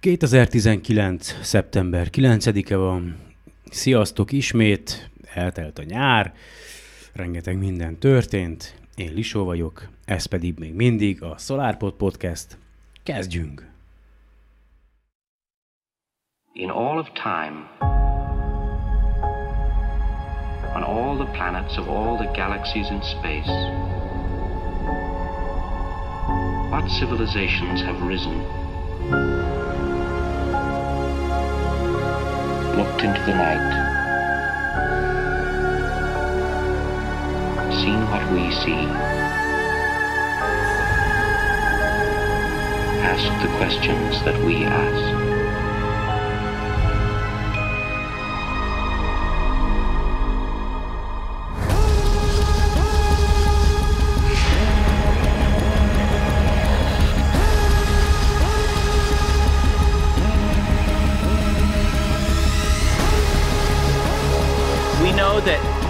2019. szeptember 9-e van. Sziasztok ismét, eltelt a nyár, rengeteg minden történt. Én Lisó vagyok, ez pedig még mindig a SolarPod Podcast. Kezdjünk! In all of time, on all the planets of all the galaxies in space, what civilizations have risen looked into the night, seen what we see, asked the questions that we ask.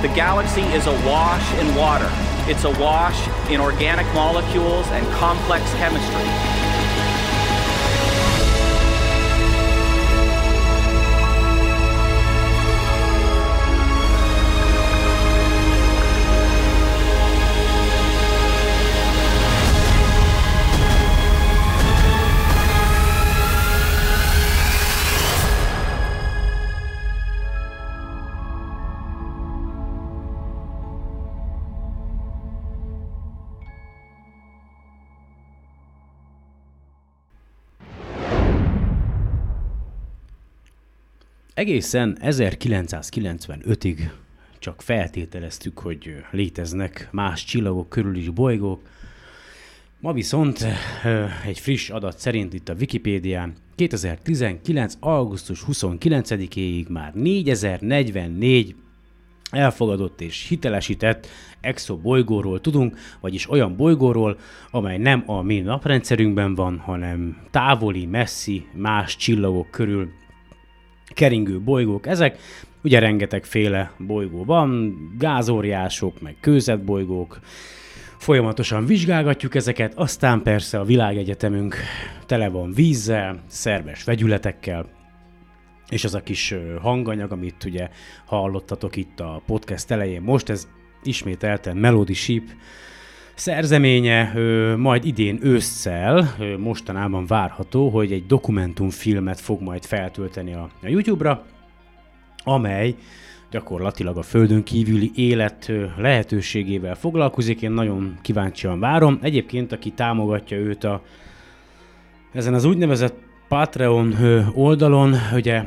The galaxy is awash in water. It's awash in organic molecules and complex chemistry. Egészen 1995-ig csak feltételeztük, hogy léteznek más csillagok körül is bolygók. Ma viszont egy friss adat szerint itt a Wikipédián 2019. augusztus 29-éig már 4044 elfogadott és hitelesített exobolygóról tudunk, vagyis olyan bolygóról, amely nem a mi naprendszerünkben van, hanem távoli, messzi, más csillagok körül keringő bolygók ezek. Ugye rengetegféle bolygó van, gázóriások, meg kőzetbolygók, folyamatosan vizsgálgatjuk ezeket, aztán persze a világegyetemünk tele van vízzel, szerves vegyületekkel, és az a kis hanganyag, amit ugye hallottatok itt a podcast elején most, ez ismételten Melody Sheep szerzeménye, majd idén ősszel, mostanában várható, hogy egy dokumentumfilmet fog majd feltölteni a, YouTube-ra, amely gyakorlatilag a földön kívüli élet lehetőségével foglalkozik. Én nagyon kíváncsian várom. Egyébként, aki támogatja őt a, ezen az úgynevezett Patreon oldalon, ugye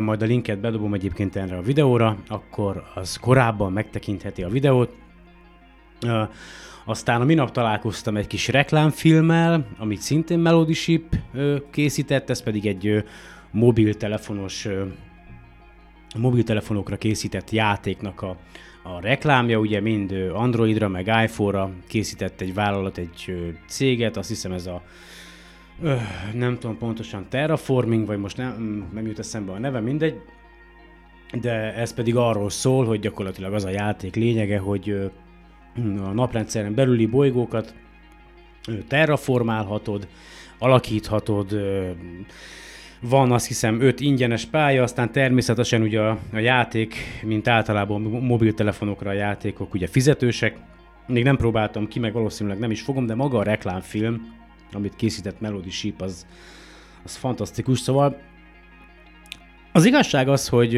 majd a linket bedobom egyébként erre a videóra, akkor az korábban megtekintheti a videót. Aztán a minap találkoztam egy kis reklámfilmmel, amit szintén Melody Ship készített, ez pedig egy mobiltelefonos mobiltelefonokra készített játéknak a, a reklámja, ugye mind Androidra, meg iPhone-ra készített egy vállalat, egy céget, azt hiszem ez a nem tudom pontosan Terraforming, vagy most nem, nem jut eszembe a neve, mindegy, de ez pedig arról szól, hogy gyakorlatilag az a játék lényege, hogy a naprendszeren belüli bolygókat terraformálhatod, alakíthatod, van azt hiszem öt ingyenes pálya, aztán természetesen ugye a, a játék, mint általában mobiltelefonokra a játékok ugye fizetősek. Még nem próbáltam ki, meg valószínűleg nem is fogom, de maga a reklámfilm, amit készített Melody Sheep, az, az fantasztikus. Szóval az igazság az, hogy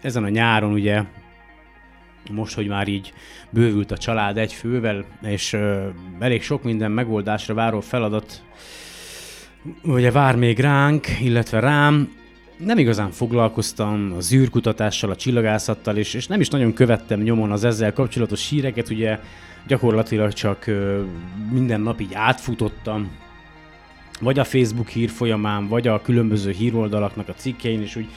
ezen a nyáron ugye most, hogy már így bővült a család egy fővel, és uh, elég sok minden megoldásra váró feladat ugye vár még ránk, illetve rám, nem igazán foglalkoztam a zűrkutatással, a csillagászattal, és, és nem is nagyon követtem nyomon az ezzel kapcsolatos híreket, ugye gyakorlatilag csak uh, minden nap így átfutottam, vagy a Facebook hír folyamán, vagy a különböző híroldalaknak a cikkein, és úgy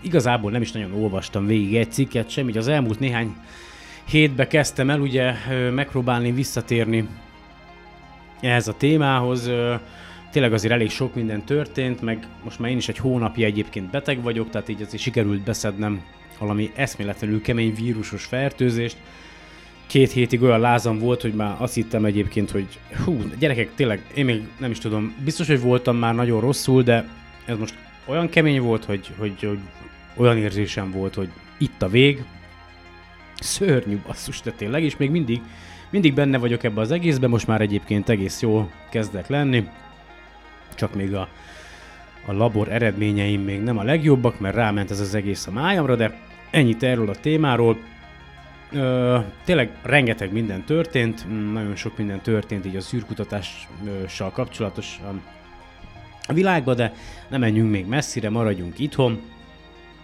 igazából nem is nagyon olvastam végig egy cikket sem, így az elmúlt néhány hétbe kezdtem el ugye megpróbálni visszatérni ehhez a témához. Tényleg azért elég sok minden történt, meg most már én is egy hónapja egyébként beteg vagyok, tehát így azért sikerült beszednem valami eszméletlenül kemény vírusos fertőzést. két hétig olyan lázam volt, hogy már azt hittem egyébként, hogy hú, gyerekek, tényleg, én még nem is tudom, biztos, hogy voltam már nagyon rosszul, de ez most olyan kemény volt, hogy, hogy, hogy olyan érzésem volt, hogy itt a vég, szörnyű basszus, de tényleg, és még mindig, mindig benne vagyok ebbe az egészben, most már egyébként egész jó kezdek lenni, csak még a, a labor eredményeim még nem a legjobbak, mert ráment ez az egész a májamra, de ennyit erről a témáról. Ö, tényleg rengeteg minden történt, nagyon sok minden történt így a szűrkutatással kapcsolatosan a világban, de nem menjünk még messzire, maradjunk itthon.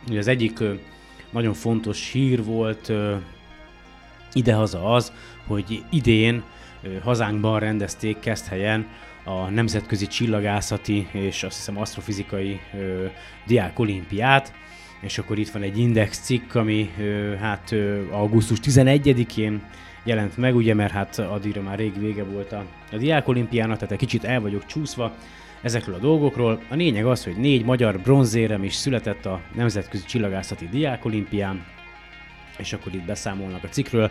Ugye az egyik nagyon fontos hír volt idehaza az, hogy idén hazánkban rendezték Keszthelyen a Nemzetközi Csillagászati és azt hiszem asztrofizikai diák olimpiát, és akkor itt van egy index cikk, ami hát augusztus 11-én jelent meg, ugye, mert hát addigra már rég vége volt a, a diák olimpiának, tehát egy kicsit el vagyok csúszva ezekről a dolgokról. A lényeg az, hogy négy magyar bronzérem is született a Nemzetközi Csillagászati Diák Olimpián, és akkor itt beszámolnak a cikkről,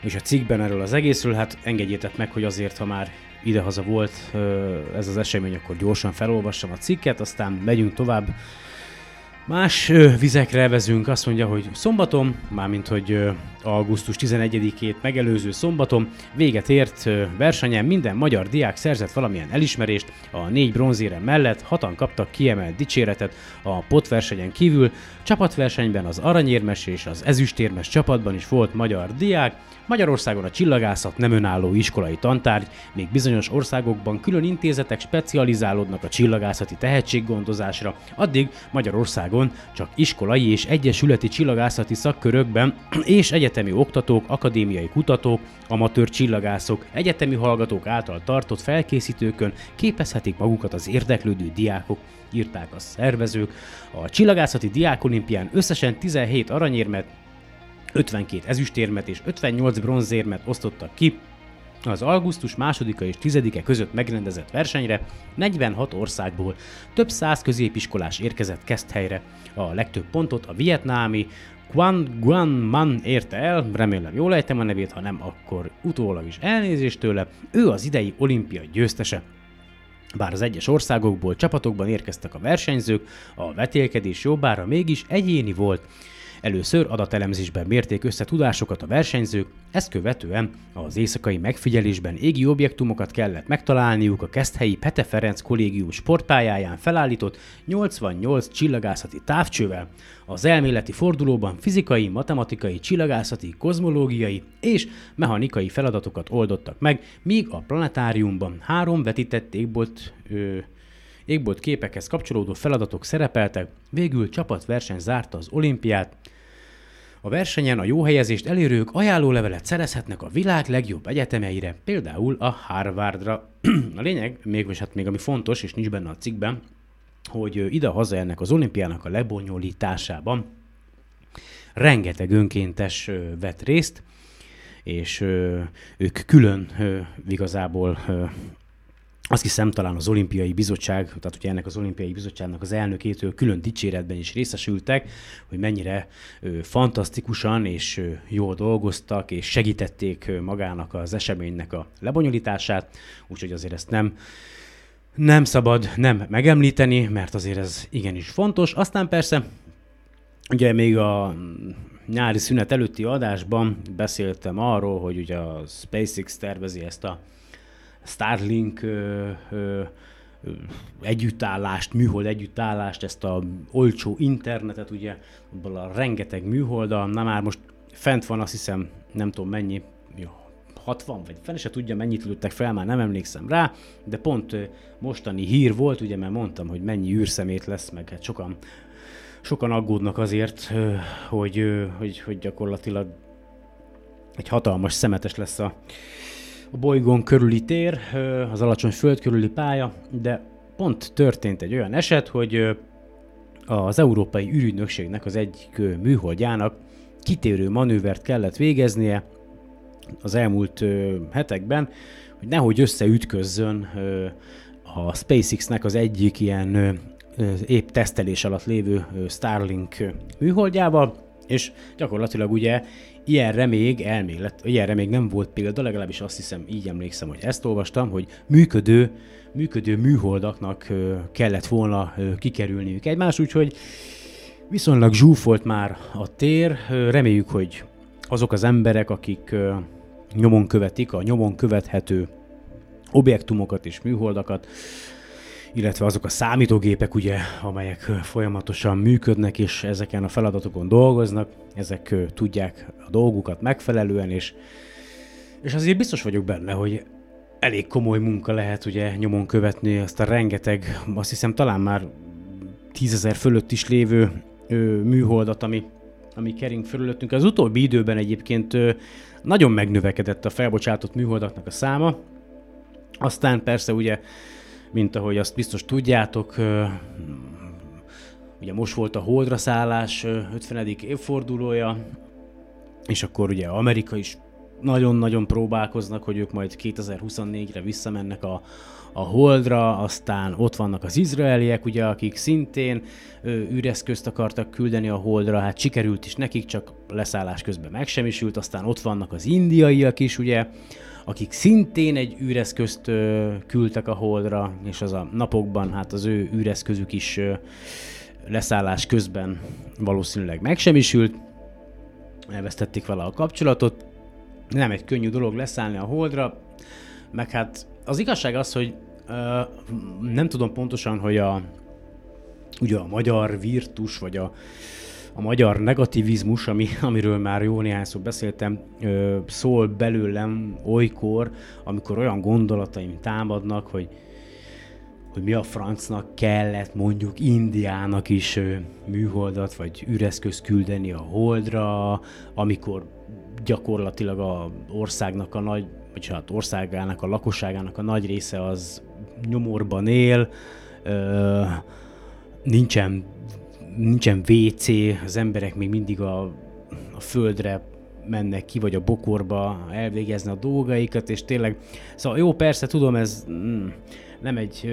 és a cikkben erről az egészről, hát engedjétek meg, hogy azért, ha már idehaza volt ez az esemény, akkor gyorsan felolvassam a cikket, aztán megyünk tovább. Más ö, vizekre vezünk, azt mondja, hogy szombaton, mármint hogy ö, augusztus 11-ét megelőző szombaton véget ért ö, versenyen minden magyar diák szerzett valamilyen elismerést, a négy bronzérem mellett hatan kaptak kiemelt dicséretet a potversenyen kívül, csapatversenyben az aranyérmes és az ezüstérmes csapatban is volt magyar diák, Magyarországon a csillagászat nem önálló iskolai tantárgy, még bizonyos országokban külön intézetek specializálódnak a csillagászati tehetséggondozásra, addig Magyarországon csak iskolai és egyesületi csillagászati szakkörökben és egyetemi oktatók, akadémiai kutatók, amatőr csillagászok, egyetemi hallgatók által tartott felkészítőkön képezhetik magukat az érdeklődő diákok, írták a szervezők. A csillagászati diákolimpián összesen 17 aranyérmet, 52 ezüstérmet és 58 bronzérmet osztottak ki, az augusztus 2 és 10-e között megrendezett versenyre 46 országból több száz középiskolás érkezett Keszthelyre. A legtöbb pontot a vietnámi Quan Guan Man érte el, remélem jól ejtem a nevét, ha nem, akkor utólag is elnézést tőle. Ő az idei olimpia győztese. Bár az egyes országokból csapatokban érkeztek a versenyzők, a vetélkedés jobbára mégis egyéni volt. Először adatelemzésben mérték össze tudásokat a versenyzők, ezt követően az éjszakai megfigyelésben égi objektumokat kellett megtalálniuk a Keszthelyi Pete Ferenc kollégium sportpályáján felállított 88 csillagászati távcsővel. Az elméleti fordulóban fizikai, matematikai, csillagászati, kozmológiai és mechanikai feladatokat oldottak meg, míg a planetáriumban három vetített égbolt égbolt képekhez kapcsolódó feladatok szerepeltek, végül csapatverseny zárta az olimpiát, a versenyen a jó helyezést elérők ajánlólevelet szerezhetnek a világ legjobb egyetemeire, például a Harvardra. a lényeg, még, hát még ami fontos, és nincs benne a cikkben, hogy ide-haza ennek az olimpiának a lebonyolításában rengeteg önkéntes vett részt, és ők külön igazából azt hiszem talán az olimpiai bizottság, tehát ugye ennek az olimpiai bizottságnak az elnökétől külön dicséretben is részesültek, hogy mennyire ö, fantasztikusan és ö, jól dolgoztak, és segítették ö, magának az eseménynek a lebonyolítását, úgyhogy azért ezt nem nem szabad nem megemlíteni, mert azért ez igenis fontos. Aztán persze, ugye még a nyári szünet előtti adásban beszéltem arról, hogy ugye a SpaceX tervezi ezt a Starlink ö, ö, együttállást, műhold együttállást, ezt a olcsó internetet, ugye, abból a rengeteg műholda, na már most fent van, azt hiszem, nem tudom mennyi, 60, vagy fene se tudja, mennyit lőttek fel, már nem emlékszem rá, de pont mostani hír volt, ugye, mert mondtam, hogy mennyi űrszemét lesz, meg hát sokan, sokan aggódnak azért, hogy, hogy, hogy gyakorlatilag egy hatalmas szemetes lesz a, a bolygón körüli tér, az alacsony föld körüli pálya, de pont történt egy olyan eset, hogy az Európai űrügynökségnek az egyik műholdjának kitérő manővert kellett végeznie az elmúlt hetekben, hogy nehogy összeütközzön a SpaceX-nek az egyik ilyen épp tesztelés alatt lévő Starlink műholdjával, És gyakorlatilag ugye ilyenre még elmélet, ilyenre még nem volt példa, legalábbis azt hiszem, így emlékszem, hogy ezt olvastam, hogy működő, működő műholdaknak kellett volna kikerülniük egymás, úgyhogy viszonylag zsúfolt már a tér. Reméljük, hogy azok az emberek, akik nyomon követik a nyomon követhető objektumokat és műholdakat, illetve azok a számítógépek, ugye, amelyek folyamatosan működnek és ezeken a feladatokon dolgoznak, ezek tudják a dolgukat megfelelően, és, és azért biztos vagyok benne, hogy elég komoly munka lehet ugye nyomon követni azt a rengeteg, azt hiszem talán már tízezer fölött is lévő ö, műholdat, ami, ami kering fölöttünk. Az utóbbi időben egyébként ö, nagyon megnövekedett a felbocsátott műholdaknak a száma, aztán persze ugye mint ahogy azt biztos tudjátok, ugye most volt a Holdra szállás 50. évfordulója, és akkor ugye Amerika is nagyon-nagyon próbálkoznak, hogy ők majd 2024-re visszamennek a, a Holdra, aztán ott vannak az izraeliek, ugye, akik szintén ö, űreszközt akartak küldeni a Holdra, hát sikerült is nekik, csak leszállás közben megsemmisült, aztán ott vannak az indiaiak is, ugye, akik szintén egy űreszközt küldtek a Holdra, és az a napokban hát az ő űreszközük is leszállás közben valószínűleg megsemmisült, elvesztették vele a kapcsolatot. Nem egy könnyű dolog leszállni a Holdra, meg hát az igazság az, hogy ö, nem tudom pontosan, hogy a ugye a magyar virtus, vagy a a magyar negativizmus, ami, amiről már jó néhányszor beszéltem, ö, szól belőlem olykor, amikor olyan gondolataim támadnak, hogy hogy mi a francnak kellett mondjuk Indiának is ö, műholdat vagy üreszköz küldeni a holdra, amikor gyakorlatilag a országnak a nagy, vagy hát országának, a lakosságának a nagy része az nyomorban él, ö, nincsen nincsen WC, az emberek még mindig a, a földre mennek ki, vagy a bokorba elvégezni a dolgaikat, és tényleg, szóval jó, persze, tudom, ez mm, nem egy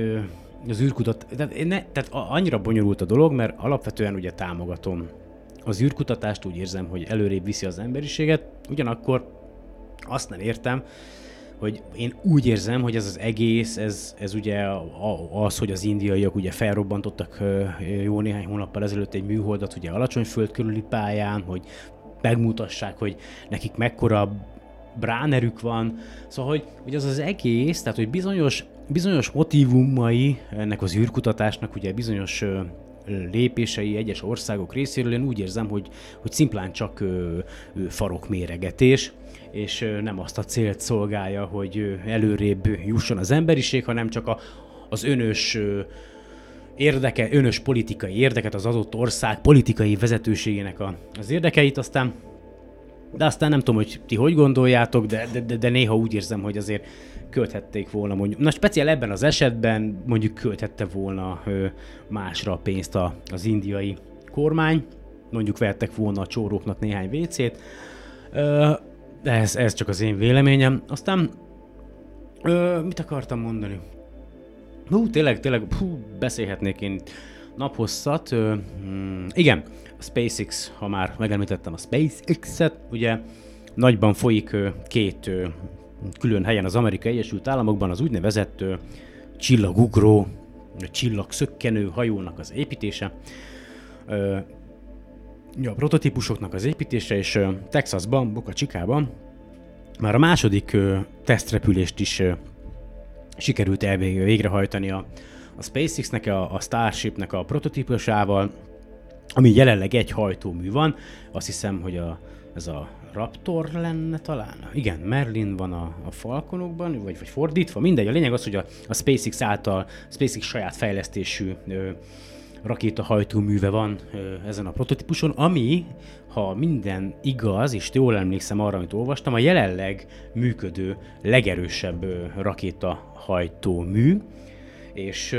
az űrkutat, tehát, ne, tehát annyira bonyolult a dolog, mert alapvetően ugye támogatom. Az űrkutatást, úgy érzem, hogy előrébb viszi az emberiséget, ugyanakkor azt nem értem, hogy én úgy érzem, hogy ez az egész, ez, ez ugye az, hogy az indiaiak ugye felrobbantottak jó néhány hónappal ezelőtt egy műholdat ugye alacsony föld körüli pályán, hogy megmutassák, hogy nekik mekkora bránerük van. Szóval, hogy, hogy az az egész, tehát hogy bizonyos, bizonyos motivumai ennek az űrkutatásnak, ugye bizonyos lépései egyes országok részéről, én úgy érzem, hogy, hogy szimplán csak ö, ö, farokméregetés, és nem azt a célt szolgálja, hogy előrébb jusson az emberiség, hanem csak a, az önös érdeke, önös politikai érdeket, az adott ország politikai vezetőségének a, az érdekeit, aztán. De aztán nem tudom, hogy ti hogy gondoljátok, de, de, de néha úgy érzem, hogy azért költhették volna mondjuk, na speciál ebben az esetben mondjuk költhette volna ö, másra a pénzt a, az indiai kormány, mondjuk vettek volna a csóróknak néhány ö, de ez, ez csak az én véleményem. Aztán ö, mit akartam mondani? Hú, tényleg, tényleg, hú, beszélhetnék én naphosszat. Ö, hmm, igen, a SpaceX, ha már megemlítettem a SpaceX-et, ugye nagyban folyik ö, két ö, külön helyen az Amerikai Egyesült Államokban az úgynevezett ö, csillagugró, csillagszökkenő hajónak az építése, a prototípusoknak az építése, és Texasban, Boca Chicában már a második tesztrepülést is sikerült elvég, végrehajtani a, a SpaceX-nek, a, a Starship-nek a prototípusával, ami jelenleg egy hajtómű van. Azt hiszem, hogy a, ez a Raptor lenne talán? Igen, Merlin van a, a Falconokban, vagy, vagy fordítva, mindegy. A lényeg az, hogy a, a SpaceX által, SpaceX saját fejlesztésű ö, rakétahajtóműve van ezen a prototípuson, ami, ha minden igaz, és jól emlékszem arra, amit olvastam, a jelenleg működő, legerősebb rakétahajtómű, és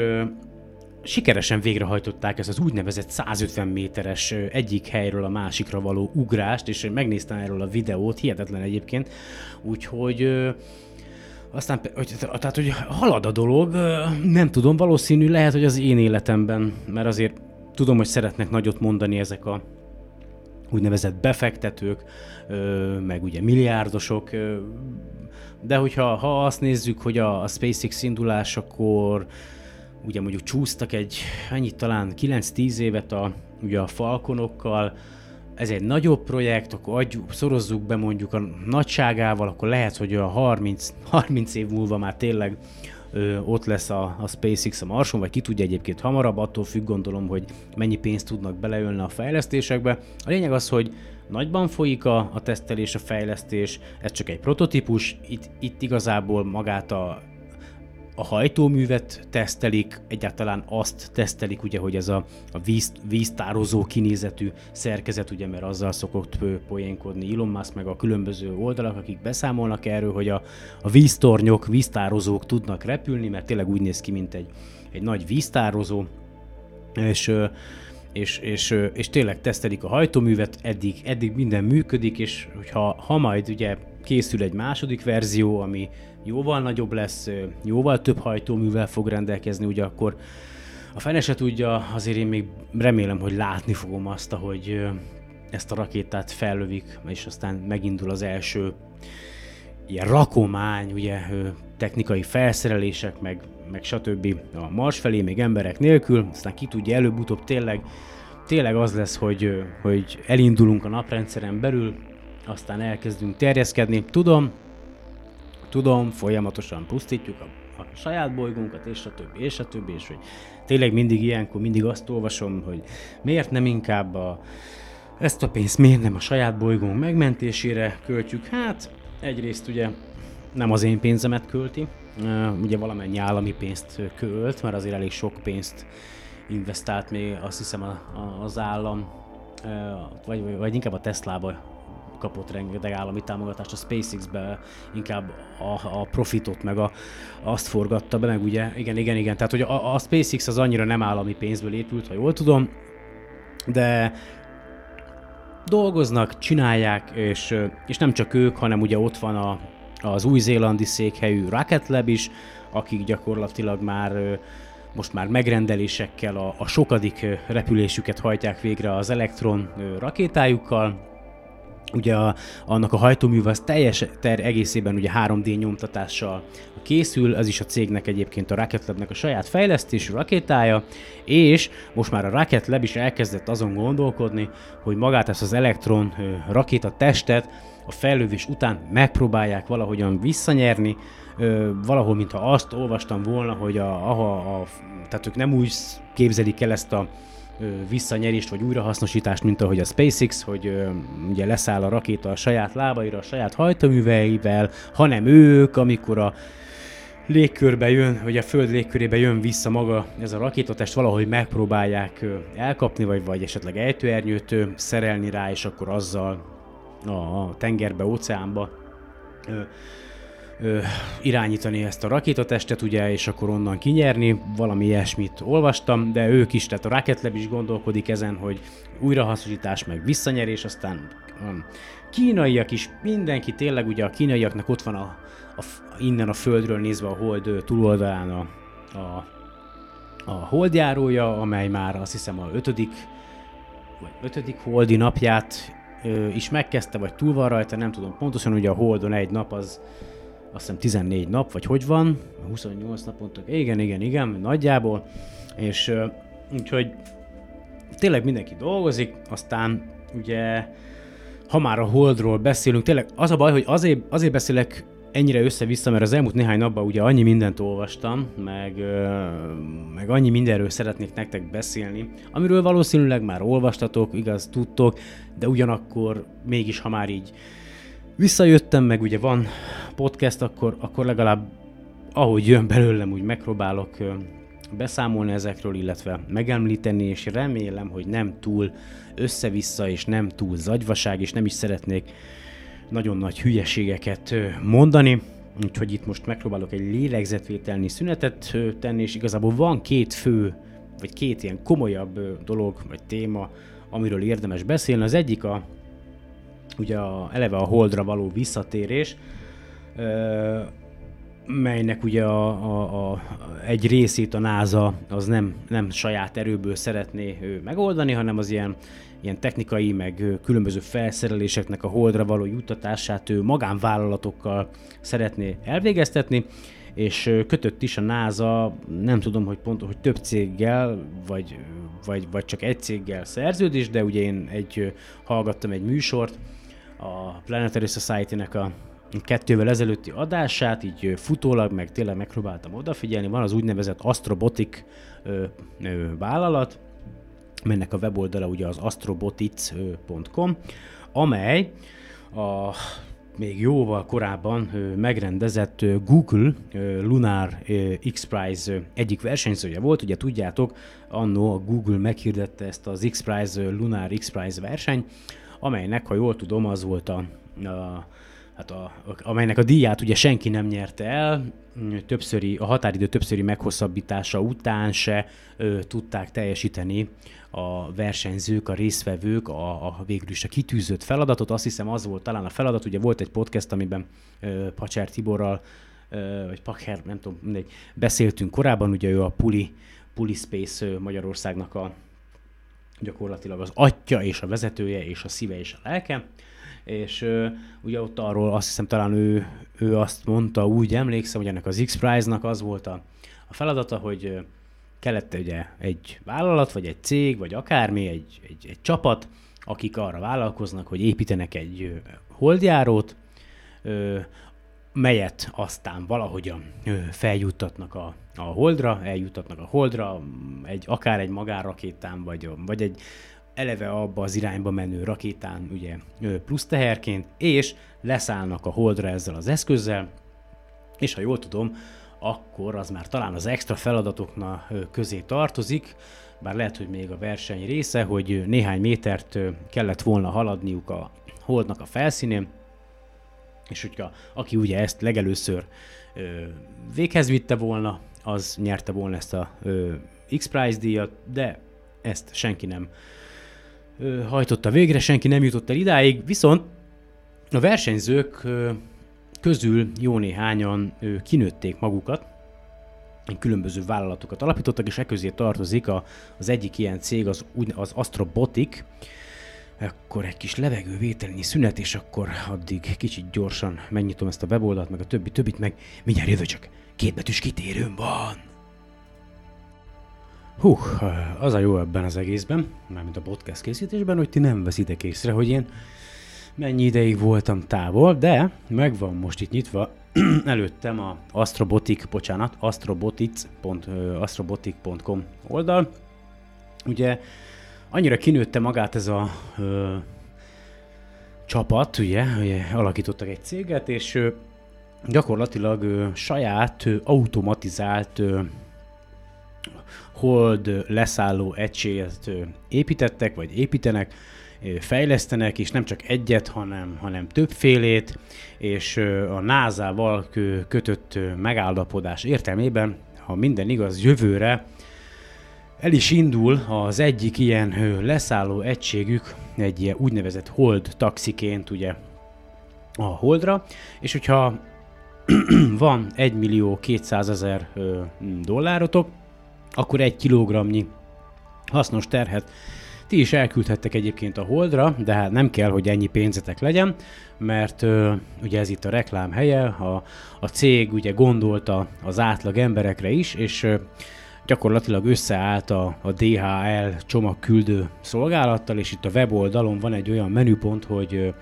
sikeresen végrehajtották ezt az úgynevezett 150 méteres egyik helyről a másikra való ugrást, és megnéztem erről a videót, hihetetlen egyébként, úgyhogy aztán, hogy, tehát, hogy halad a dolog, nem tudom, valószínű lehet, hogy az én életemben, mert azért tudom, hogy szeretnek nagyot mondani ezek a úgynevezett befektetők, meg ugye milliárdosok, de hogyha ha azt nézzük, hogy a, a SpaceX indulásakor ugye mondjuk csúsztak egy, ennyit talán 9-10 évet a, ugye a Falconokkal, ez egy nagyobb projekt, akkor adjuk, szorozzuk be mondjuk a nagyságával, akkor lehet, hogy a 30, 30 év múlva már tényleg ö, ott lesz a, a SpaceX a Marson, vagy ki tudja egyébként hamarabb, attól függ gondolom, hogy mennyi pénzt tudnak beleölni a fejlesztésekbe. A lényeg az, hogy nagyban folyik a, a tesztelés, a fejlesztés, ez csak egy prototípus, itt, itt igazából magát a a hajtóművet tesztelik, egyáltalán azt tesztelik, ugye, hogy ez a, a víz, víztározó kinézetű szerkezet, ugye, mert azzal szokott poénkodni Elon Musk, meg a különböző oldalak, akik beszámolnak erről, hogy a, a víztornyok, víztározók tudnak repülni, mert tényleg úgy néz ki, mint egy, egy nagy víztározó, és és, és, és tényleg tesztelik a hajtóművet, eddig, eddig minden működik, és hogyha ha majd ugye készül egy második verzió, ami jóval nagyobb lesz, jóval több hajtóművel fog rendelkezni, ugye akkor a fene se tudja, azért én még remélem, hogy látni fogom azt, hogy ezt a rakétát fellövik, és aztán megindul az első ilyen rakomány, ugye technikai felszerelések, meg, meg stb. a Mars felé, még emberek nélkül, aztán ki tudja előbb-utóbb tényleg, tényleg az lesz, hogy, hogy elindulunk a naprendszeren belül, aztán elkezdünk terjeszkedni. Tudom, tudom, folyamatosan pusztítjuk a, a saját bolygónkat, és a többi, és a többi, és hogy tényleg mindig ilyenkor mindig azt olvasom, hogy miért nem inkább a, ezt a pénzt miért nem a saját bolygónk megmentésére költjük? Hát egyrészt ugye nem az én pénzemet költi, ugye valamennyi állami pénzt költ, mert azért elég sok pénzt investált még azt hiszem a, a, az állam, vagy, vagy, inkább a Tesla-ba kapott rengeteg állami támogatást, a SpaceX-be inkább a, a profitot, meg a, azt forgatta be, meg ugye, igen, igen, igen, tehát hogy a, a SpaceX az annyira nem állami pénzből épült, ha jól tudom, de dolgoznak, csinálják, és, és nem csak ők, hanem ugye ott van a, az új-zélandi székhelyű Rocket Lab is, akik gyakorlatilag már most már megrendelésekkel a, a sokadik repülésüket hajtják végre az Electron rakétájukkal, ugye a, annak a hajtóműve az teljes ter egészében ugye 3D nyomtatással készül, az is a cégnek egyébként a Rocket Lab-nek a saját fejlesztésű rakétája, és most már a Rocket Lab is elkezdett azon gondolkodni, hogy magát ezt az Electron rakéta testet a fellövés után megpróbálják valahogyan visszanyerni, ö, valahol, mintha azt olvastam volna, hogy a, a, a, tehát ők nem úgy képzelik el ezt a visszanyerést vagy újrahasznosítást, mint ahogy a SpaceX, hogy ö, ugye leszáll a rakéta a saját lábaira, a saját hajtóműveivel, hanem ők, amikor a légkörbe jön, vagy a föld légkörébe jön vissza maga ez a rakétatest, valahogy megpróbálják elkapni, vagy, vagy esetleg ejtőernyőt szerelni rá, és akkor azzal a, tengerbe, óceánba ö, irányítani ezt a rakétatestet, ugye, és akkor onnan kinyerni, valami ilyesmit olvastam, de ők is, tehát a Rocket Lab is gondolkodik ezen, hogy újrahasznosítás, meg visszanyerés, aztán um, kínaiak is, mindenki tényleg, ugye a kínaiaknak ott van a, a, innen a földről nézve a hold túloldalán a, a, a holdjárója, amely már azt hiszem a ötödik vagy ötödik holdi napját ö, is megkezdte, vagy túl van rajta, nem tudom pontosan, ugye a Holdon egy nap az azt hiszem 14 nap, vagy hogy van, 28 naponta, igen, igen, igen, nagyjából, és úgyhogy tényleg mindenki dolgozik, aztán ugye ha már a Holdról beszélünk, tényleg az a baj, hogy azért, azért beszélek ennyire össze-vissza, mert az elmúlt néhány napban ugye annyi mindent olvastam, meg, meg annyi mindenről szeretnék nektek beszélni, amiről valószínűleg már olvastatok, igaz, tudtok, de ugyanakkor mégis, ha már így visszajöttem, meg ugye van podcast, akkor, akkor legalább ahogy jön belőlem, úgy megpróbálok beszámolni ezekről, illetve megemlíteni, és remélem, hogy nem túl össze-vissza, és nem túl zagyvaság, és nem is szeretnék nagyon nagy hülyeségeket mondani, úgyhogy itt most megpróbálok egy lélegzetvételni szünetet tenni, és igazából van két fő, vagy két ilyen komolyabb dolog, vagy téma, amiről érdemes beszélni. Az egyik a, ugye a, eleve a holdra való visszatérés. melynek ugye a, a, a, egy részét a NASA az nem, nem saját erőből szeretné ő megoldani, hanem az ilyen, ilyen technikai, meg különböző felszereléseknek a holdra való juttatását ő magánvállalatokkal szeretné elvégeztetni, és kötött is a NASA, nem tudom, hogy pont, hogy több céggel, vagy, vagy, vagy csak egy céggel szerződés, de ugye én egy, hallgattam egy műsort, a Planetary Society-nek a kettővel ezelőtti adását, így futólag, meg tényleg megpróbáltam odafigyelni. Van az úgynevezett Astrobotic ö, ö, vállalat, mennek a weboldala ugye az astrobotic.com, amely a még jóval korábban megrendezett Google Lunar ö, X-Prize egyik versenyzője volt. Ugye tudjátok, annó a Google meghirdette ezt az X-Prize, Lunar X-Prize verseny, amelynek, ha jól tudom, az volt a, a hát a, amelynek a díját ugye senki nem nyerte el, többszöri, a határidő többszöri meghosszabbítása után se ö, tudták teljesíteni a versenyzők, a résztvevők a, a végül is a kitűzött feladatot. Azt hiszem az volt talán a feladat, ugye volt egy podcast, amiben ö, Pacser Tiborral, ö, vagy Pacher, nem tudom, mindegy, beszéltünk korábban, ugye ő a Puli, Puli Space Magyarországnak a gyakorlatilag az atya és a vezetője és a szíve és a lelke. És uh, ugye ott arról azt hiszem talán ő, ő azt mondta, úgy emlékszem, hogy ennek az X-Prize-nak az volt a, a feladata, hogy kellett ugye egy vállalat, vagy egy cég, vagy akármi, egy, egy, egy csapat, akik arra vállalkoznak, hogy építenek egy holdjárót, melyet aztán valahogyan feljuttatnak a, a holdra, eljuttatnak a holdra, egy, akár egy magánrakétán, vagy, vagy egy eleve abba az irányba menő rakétán ugye plusz teherként, és leszállnak a holdra ezzel az eszközzel, és ha jól tudom, akkor az már talán az extra feladatoknak közé tartozik, bár lehet, hogy még a verseny része, hogy néhány métert kellett volna haladniuk a holdnak a felszínén, és hogyha aki ugye ezt legelőször véghez vitte volna, az nyerte volna ezt a X-Prize díjat, de ezt senki nem hajtotta végre, senki nem jutott el idáig, viszont a versenyzők közül jó néhányan kinőtték magukat, különböző vállalatokat alapítottak, és e közé tartozik a, az egyik ilyen cég, az, az Astrobotic, akkor egy kis levegővételnyi szünet, és akkor addig kicsit gyorsan megnyitom ezt a weboldalt, meg a többi, többit meg mindjárt jövő csak kétbetűs kitérőm van. Hú, az a jó ebben az egészben, mármint a podcast készítésben, hogy ti nem veszitek észre, hogy én mennyi ideig voltam távol, de megvan most itt nyitva előttem a Astrobotic, bocsánat, astrobotic.com oldal. Ugye annyira kinőtte magát ez a ö, csapat, ugye, ugye alakítottak egy céget, és ö, gyakorlatilag ö, saját ö, automatizált ö, hold leszálló egységet építettek, vagy építenek, fejlesztenek, és nem csak egyet, hanem, hanem többfélét, és a NASA-val kötött megállapodás értelmében, ha minden igaz, jövőre el is indul az egyik ilyen leszálló egységük, egy ilyen úgynevezett hold taxiként ugye a holdra, és hogyha van 1 millió 200 ezer dollárotok, akkor egy kilogramnyi hasznos terhet ti is elküldhettek egyébként a Holdra, de hát nem kell, hogy ennyi pénzetek legyen, mert ö, ugye ez itt a reklám helye, a, a cég ugye gondolta az átlag emberekre is, és ö, gyakorlatilag összeállt a, a DHL csomagküldő szolgálattal, és itt a weboldalon van egy olyan menüpont, hogy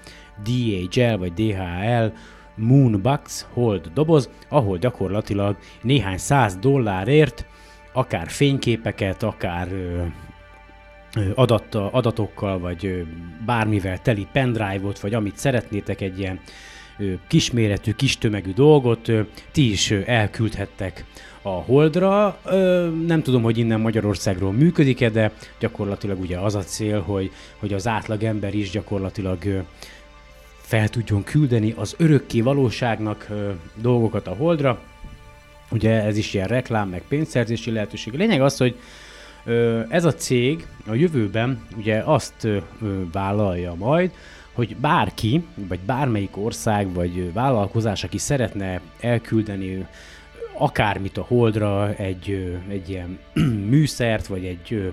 DHL vagy DHL Moonbucks Hold doboz, ahol gyakorlatilag néhány száz dollárért akár fényképeket, akár adat, adatokkal, vagy bármivel teli pendrive-ot, vagy amit szeretnétek, egy ilyen kisméretű, kis tömegű dolgot, ti is elküldhettek a Holdra. Nem tudom, hogy innen Magyarországról működik-e, de gyakorlatilag ugye az a cél, hogy, hogy az átlag ember is gyakorlatilag fel tudjon küldeni az örökké valóságnak dolgokat a Holdra. Ugye ez is ilyen reklám, meg pénzszerzési lehetőség. A lényeg az, hogy ez a cég a jövőben ugye azt vállalja majd, hogy bárki, vagy bármelyik ország, vagy vállalkozás, aki szeretne elküldeni akármit a holdra, egy, egy ilyen műszert, vagy egy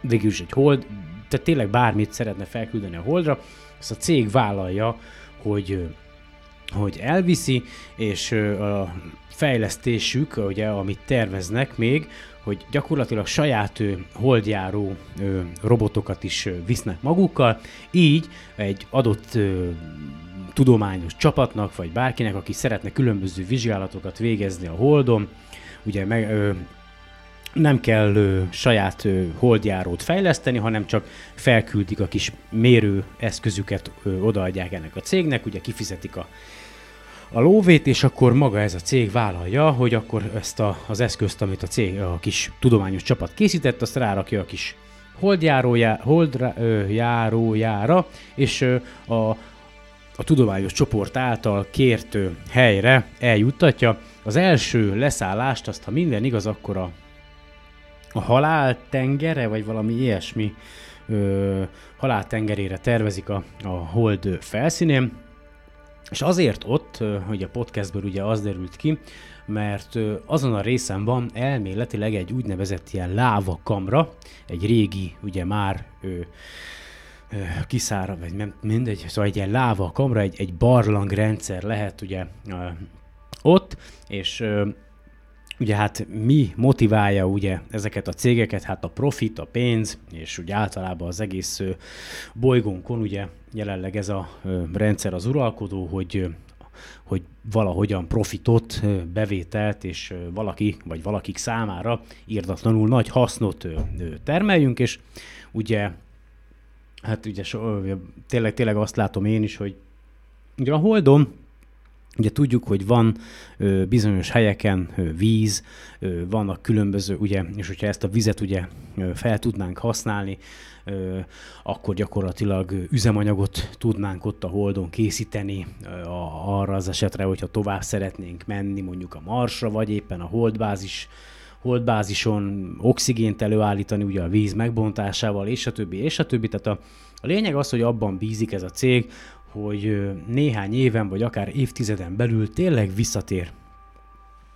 végülis egy hold, tehát tényleg bármit szeretne felküldeni a holdra, ezt a cég vállalja, hogy hogy elviszi, és a fejlesztésük, ugye, amit terveznek még, hogy gyakorlatilag saját ö, holdjáró robotokat is visznek magukkal, így egy adott tudományos csapatnak, vagy bárkinek, aki szeretne különböző vizsgálatokat végezni a holdon, ugye meg, ö, nem kell ö, saját ö, holdjárót fejleszteni, hanem csak felküldik a kis mérő eszközüket, ö, odaadják ennek a cégnek, ugye kifizetik a a lóvét, és akkor maga ez a cég vállalja, hogy akkor ezt a, az eszközt, amit a cég, a kis tudományos csapat készített, azt rárakja a kis holdjárójá, holdjárójára, és a, a tudományos csoport által kért helyre eljuttatja. Az első leszállást, azt ha minden igaz, akkor a, a haláltengere, vagy valami ilyesmi ö, haláltengerére tervezik a, a hold felszínén, és azért ott, hogy a podcastből ugye az derült ki, mert azon a részen van elméletileg egy úgynevezett ilyen láva kamra, egy régi, ugye már ő, kiszára, vagy nem, mindegy, szóval egy ilyen láva kamra, egy, egy barlang rendszer lehet ugye ott, és ugye hát mi motiválja ugye ezeket a cégeket, hát a profit, a pénz, és ugye általában az egész bolygónkon ugye jelenleg ez a rendszer az uralkodó, hogy hogy valahogyan profitot, bevételt, és valaki, vagy valakik számára írdatlanul nagy hasznot termeljünk, és ugye, hát ugye tényleg, tényleg azt látom én is, hogy ugye a Holdon Ugye tudjuk, hogy van ö, bizonyos helyeken ö, víz, ö, vannak különböző, ugye, és hogyha ezt a vizet ugye ö, fel tudnánk használni, ö, akkor gyakorlatilag üzemanyagot tudnánk ott a Holdon készíteni ö, a, arra az esetre, hogyha tovább szeretnénk menni mondjuk a Marsra, vagy éppen a Holdbázis holdbázison oxigént előállítani ugye a víz megbontásával, és a többi, és a többi. Tehát a, a lényeg az, hogy abban bízik ez a cég, hogy néhány éven, vagy akár évtizeden belül tényleg visszatér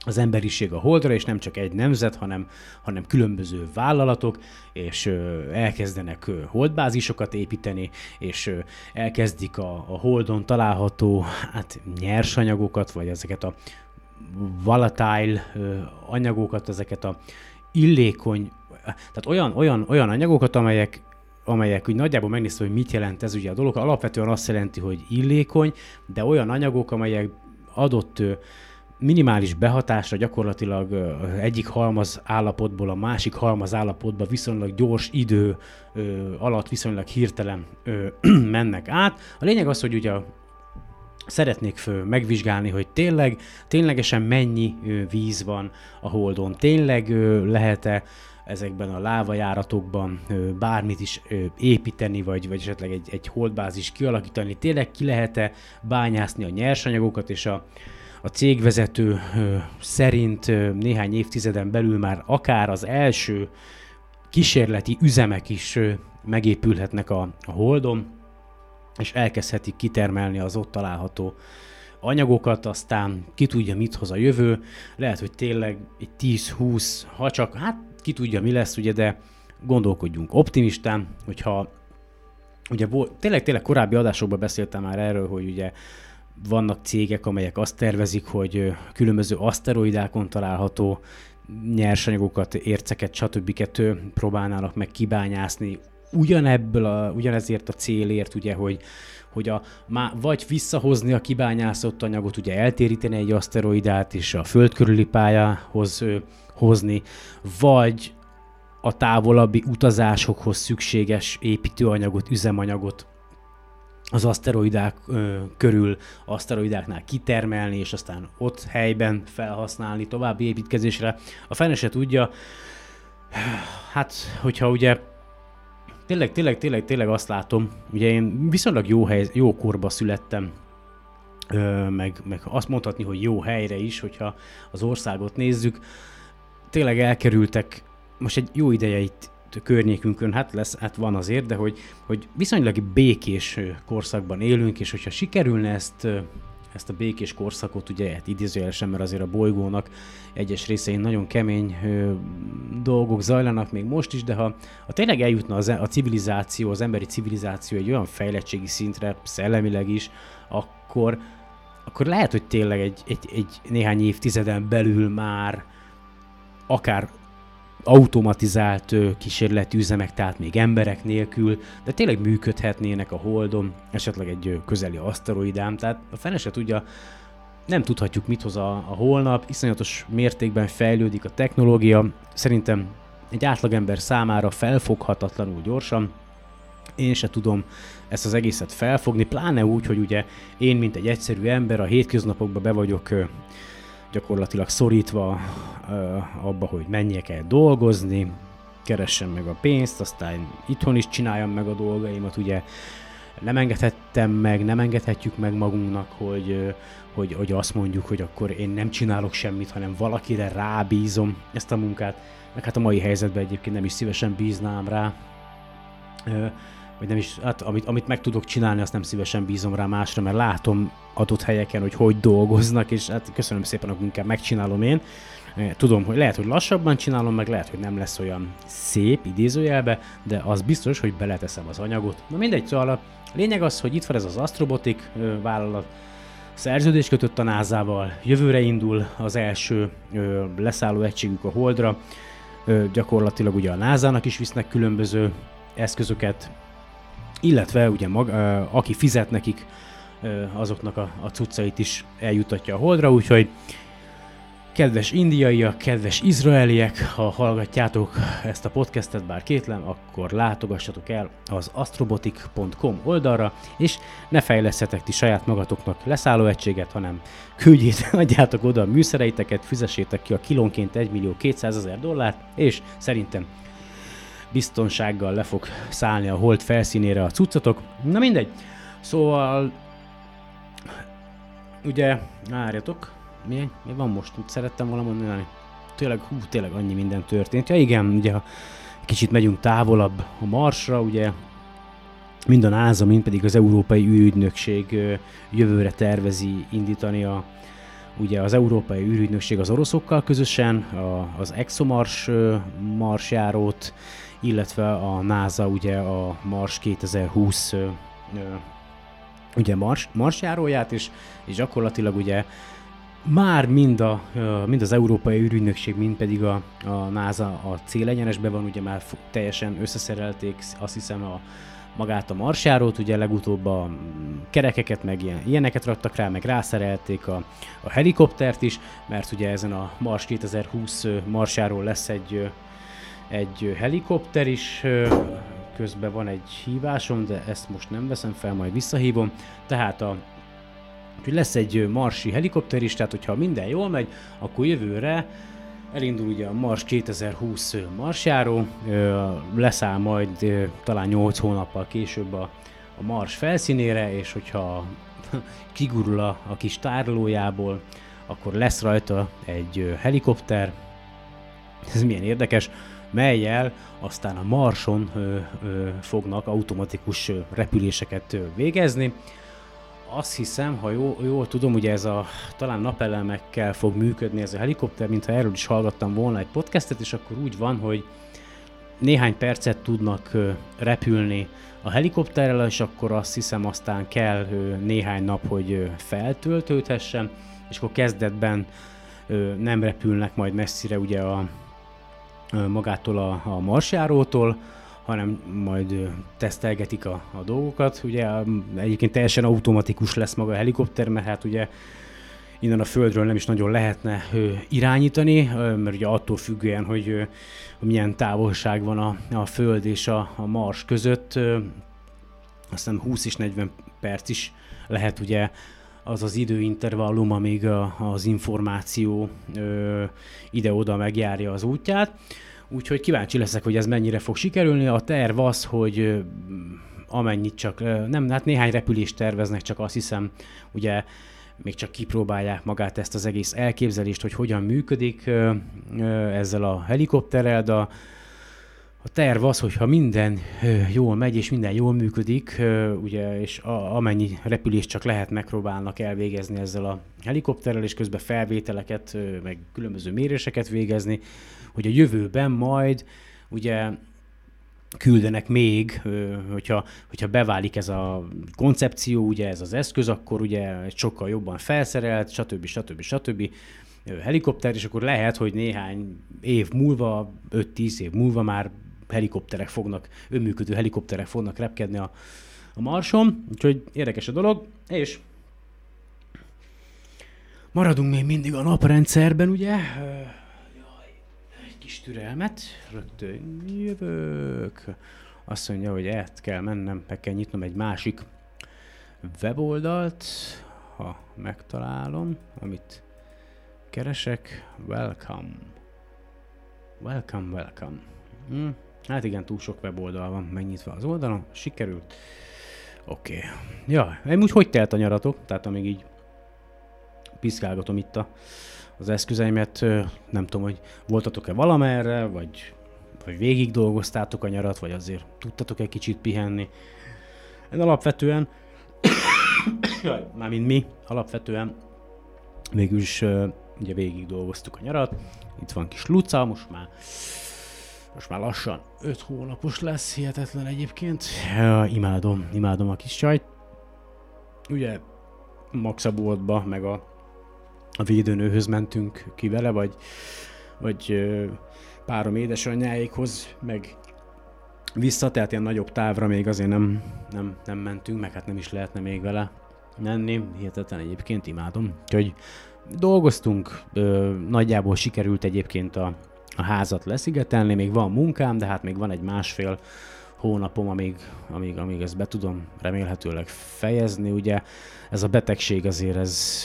az emberiség a holdra, és nem csak egy nemzet, hanem, hanem különböző vállalatok, és elkezdenek holdbázisokat építeni, és elkezdik a, a holdon található hát, nyersanyagokat, vagy ezeket a volatile anyagokat, ezeket a illékony, tehát olyan, olyan, olyan anyagokat, amelyek amelyek úgy nagyjából megnézve, hogy mit jelent ez ugye a dolog. Alapvetően azt jelenti, hogy illékony, de olyan anyagok, amelyek adott minimális behatásra gyakorlatilag egyik halmaz állapotból a másik halmaz állapotba viszonylag gyors idő alatt viszonylag hirtelen mennek át. A lényeg az, hogy ugye szeretnék fő megvizsgálni, hogy tényleg, ténylegesen mennyi víz van a Holdon, tényleg lehet-e ezekben a lávajáratokban bármit is építeni, vagy, vagy esetleg egy, egy holdbázis kialakítani, tényleg ki lehet-e bányászni a nyersanyagokat, és a, a cégvezető szerint néhány évtizeden belül már akár az első kísérleti üzemek is megépülhetnek a, a Holdon, és elkezdhetik kitermelni az ott található anyagokat, aztán ki tudja, mit hoz a jövő. Lehet, hogy tényleg egy 10-20, ha csak, hát ki tudja, mi lesz, ugye, de gondolkodjunk optimistán, hogyha ugye tényleg, tényleg korábbi adásokban beszéltem már erről, hogy ugye vannak cégek, amelyek azt tervezik, hogy különböző aszteroidákon található nyersanyagokat, érceket, stb. próbálnának meg kibányászni ugyanebből a, ugyanezért a célért, ugye, hogy, hogy a, má, vagy visszahozni a kibányászott anyagot, ugye eltéríteni egy aszteroidát és a föld körüli pályához hozni, vagy a távolabbi utazásokhoz szükséges építőanyagot, üzemanyagot az aszteroidák ö, körül, aszteroidáknál kitermelni, és aztán ott helyben felhasználni további építkezésre. A fene se tudja, hát, hogyha ugye tényleg, tényleg, tényleg, tényleg azt látom, ugye én viszonylag jó, hely, jó korba születtem, ö, meg, meg azt mondhatni, hogy jó helyre is, hogyha az országot nézzük, tényleg elkerültek, most egy jó ideje itt környékünkön, hát lesz, hát van azért, de hogy, hogy viszonylag békés korszakban élünk, és hogyha sikerülne ezt ezt a békés korszakot, ugye hát idézőjelesen, mert azért a bolygónak egyes részein nagyon kemény ö, dolgok zajlanak még most is, de ha, ha tényleg eljutna az, a civilizáció, az emberi civilizáció egy olyan fejlettségi szintre, szellemileg is, akkor, akkor lehet, hogy tényleg egy, egy, egy néhány évtizeden belül már akár automatizált kísérleti üzemek, tehát még emberek nélkül, de tényleg működhetnének a Holdon, esetleg egy közeli aszteroidám, tehát a fene se tudja, nem tudhatjuk, mit hoz a, a holnap, iszonyatos mértékben fejlődik a technológia, szerintem egy átlagember számára felfoghatatlanul gyorsan, én se tudom ezt az egészet felfogni, pláne úgy, hogy ugye én, mint egy egyszerű ember, a hétköznapokban be vagyok gyakorlatilag szorítva abba, hogy menjek el dolgozni, keressem meg a pénzt, aztán itthon is csináljam meg a dolgaimat, ugye nem engedhettem meg, nem engedhetjük meg magunknak, hogy, hogy, hogy azt mondjuk, hogy akkor én nem csinálok semmit, hanem valakire rábízom ezt a munkát. Meg hát a mai helyzetben egyébként nem is szívesen bíznám rá vagy nem is, hát amit, amit meg tudok csinálni, azt nem szívesen bízom rá másra, mert látom adott helyeken, hogy hogy dolgoznak, és hát köszönöm szépen, hogy inkább megcsinálom én. Tudom, hogy lehet, hogy lassabban csinálom, meg lehet, hogy nem lesz olyan szép idézőjelbe, de az biztos, hogy beleteszem az anyagot. Na mindegy, szóval a lényeg az, hogy itt van ez az Astrobotic vállalat, szerződés kötött a NASA-val, jövőre indul az első leszálló egységük a Holdra, gyakorlatilag ugye a NASA-nak is visznek különböző eszközöket, illetve ugye mag, aki fizet nekik, azoknak a, a cuccait is eljutatja a holdra, úgyhogy kedves indiaiak, kedves izraeliek, ha hallgatjátok ezt a podcastet, bár kétlem, akkor látogassatok el az astrobotic.com oldalra, és ne fejlesztetek ti saját magatoknak leszálló egységet, hanem küldjét, adjátok oda a műszereiteket, fizessétek ki a kilónként 1 millió 200 ezer dollárt, és szerintem biztonsággal le fog szállni a hold felszínére a cuccatok. Na mindegy. Szóval ugye, várjatok, mi, mi van most? Szerettem volna mondani? Tényleg, hú, tényleg annyi minden történt. Ja igen, ugye kicsit megyünk távolabb a Marsra, ugye mind a NASA, mind pedig az Európai űrügynökség jövőre tervezi indítani a, ugye az Európai űrügynökség az oroszokkal közösen, a, az ExoMars marsjárót, illetve a NASA ugye a Mars 2020 ö, ugye Mars, Marsjáróját, és, és gyakorlatilag ugye már mind, a, mind az Európai űrügynökség, mind pedig a, a NASA a célegyenesbe van, ugye már teljesen összeszerelték, azt hiszem a magát a marsjárót, ugye legutóbb a kerekeket, meg ilyen, ilyeneket raktak rá, meg rászerelték a, a helikoptert is, mert ugye ezen a Mars 2020 marsjáról lesz egy egy helikopter is, közben van egy hívásom, de ezt most nem veszem fel, majd visszahívom. Tehát a hogy lesz egy marsi helikopter is, tehát hogyha minden jól megy, akkor jövőre elindul ugye a Mars 2020 marsjáró, leszáll majd talán 8 hónappal később a, a Mars felszínére, és hogyha kigurul a, a kis tárolójából, akkor lesz rajta egy helikopter. Ez milyen érdekes, melyel aztán a Marson fognak automatikus repüléseket végezni. Azt hiszem, ha jól, jól tudom, ugye ez a talán napelemekkel fog működni ez a helikopter, mintha erről is hallgattam volna egy podcastet, és akkor úgy van, hogy néhány percet tudnak repülni a helikopterrel, és akkor azt hiszem aztán kell néhány nap, hogy feltöltődhessen, és akkor kezdetben nem repülnek majd messzire ugye a, magától a, a marsjárótól, hanem majd tesztelgetik a, a dolgokat. Ugye egyébként teljesen automatikus lesz maga a helikopter, mert hát ugye innen a földről nem is nagyon lehetne irányítani, mert ugye attól függően, hogy milyen távolság van a, a föld és a, a mars között, ö, aztán 20 és 40 perc is lehet ugye az az időintervallum, amíg a, az információ ö, ide-oda megjárja az útját. Úgyhogy kíváncsi leszek, hogy ez mennyire fog sikerülni. A terv az, hogy amennyit csak, nem, hát néhány repülést terveznek, csak azt hiszem, ugye még csak kipróbálják magát ezt az egész elképzelést, hogy hogyan működik ezzel a helikopterrel, de a terv az, hogyha minden jól megy, és minden jól működik, ugye, és amennyi repülést csak lehet, megpróbálnak elvégezni ezzel a helikopterrel, és közben felvételeket, meg különböző méréseket végezni, hogy a jövőben majd ugye küldenek még, hogyha, hogyha beválik ez a koncepció, ugye ez az eszköz, akkor ugye sokkal jobban felszerelt, stb. stb. stb. helikopter, és akkor lehet, hogy néhány év múlva, 5-10 év múlva már helikopterek fognak, önműködő helikopterek fognak repkedni a, a Marson, úgyhogy érdekes a dolog, és maradunk még mindig a naprendszerben, ugye? Kis türelmet, rögtön jövök. Azt mondja, hogy ezt kell mennem, meg kell nyitnom egy másik weboldalt, ha megtalálom, amit keresek. Welcome. Welcome, welcome. Hm. Hát igen, túl sok weboldal van megnyitva az oldalon. Sikerült. Oké. Okay. Ja, úgy hogy telt a nyaratok? Tehát amíg így piszkálgatom itt a, az eszközeimet, nem tudom, hogy voltatok-e valamerre, vagy, vagy végig dolgoztátok a nyarat, vagy azért tudtatok egy kicsit pihenni. Én alapvetően, mármint mi, alapvetően végülis ugye végig dolgoztuk a nyarat. Itt van kis Luca, most már most már lassan 5 hónapos lesz, hihetetlen egyébként. Ja, imádom, imádom a kis csajt. Ugye Maxa boltba, meg a, a védőnőhöz mentünk ki vele, vagy, vagy párom édesanyjáékhoz, meg vissza, tehát ilyen nagyobb távra még azért nem, nem, nem mentünk, meg hát nem is lehetne még vele menni, hihetetlen egyébként imádom. Úgyhogy dolgoztunk, ö, nagyjából sikerült egyébként a, a házat leszigetelni, még van munkám, de hát még van egy másfél hónapom, amíg, amíg, amíg ezt be tudom remélhetőleg fejezni. Ugye ez a betegség azért, ez,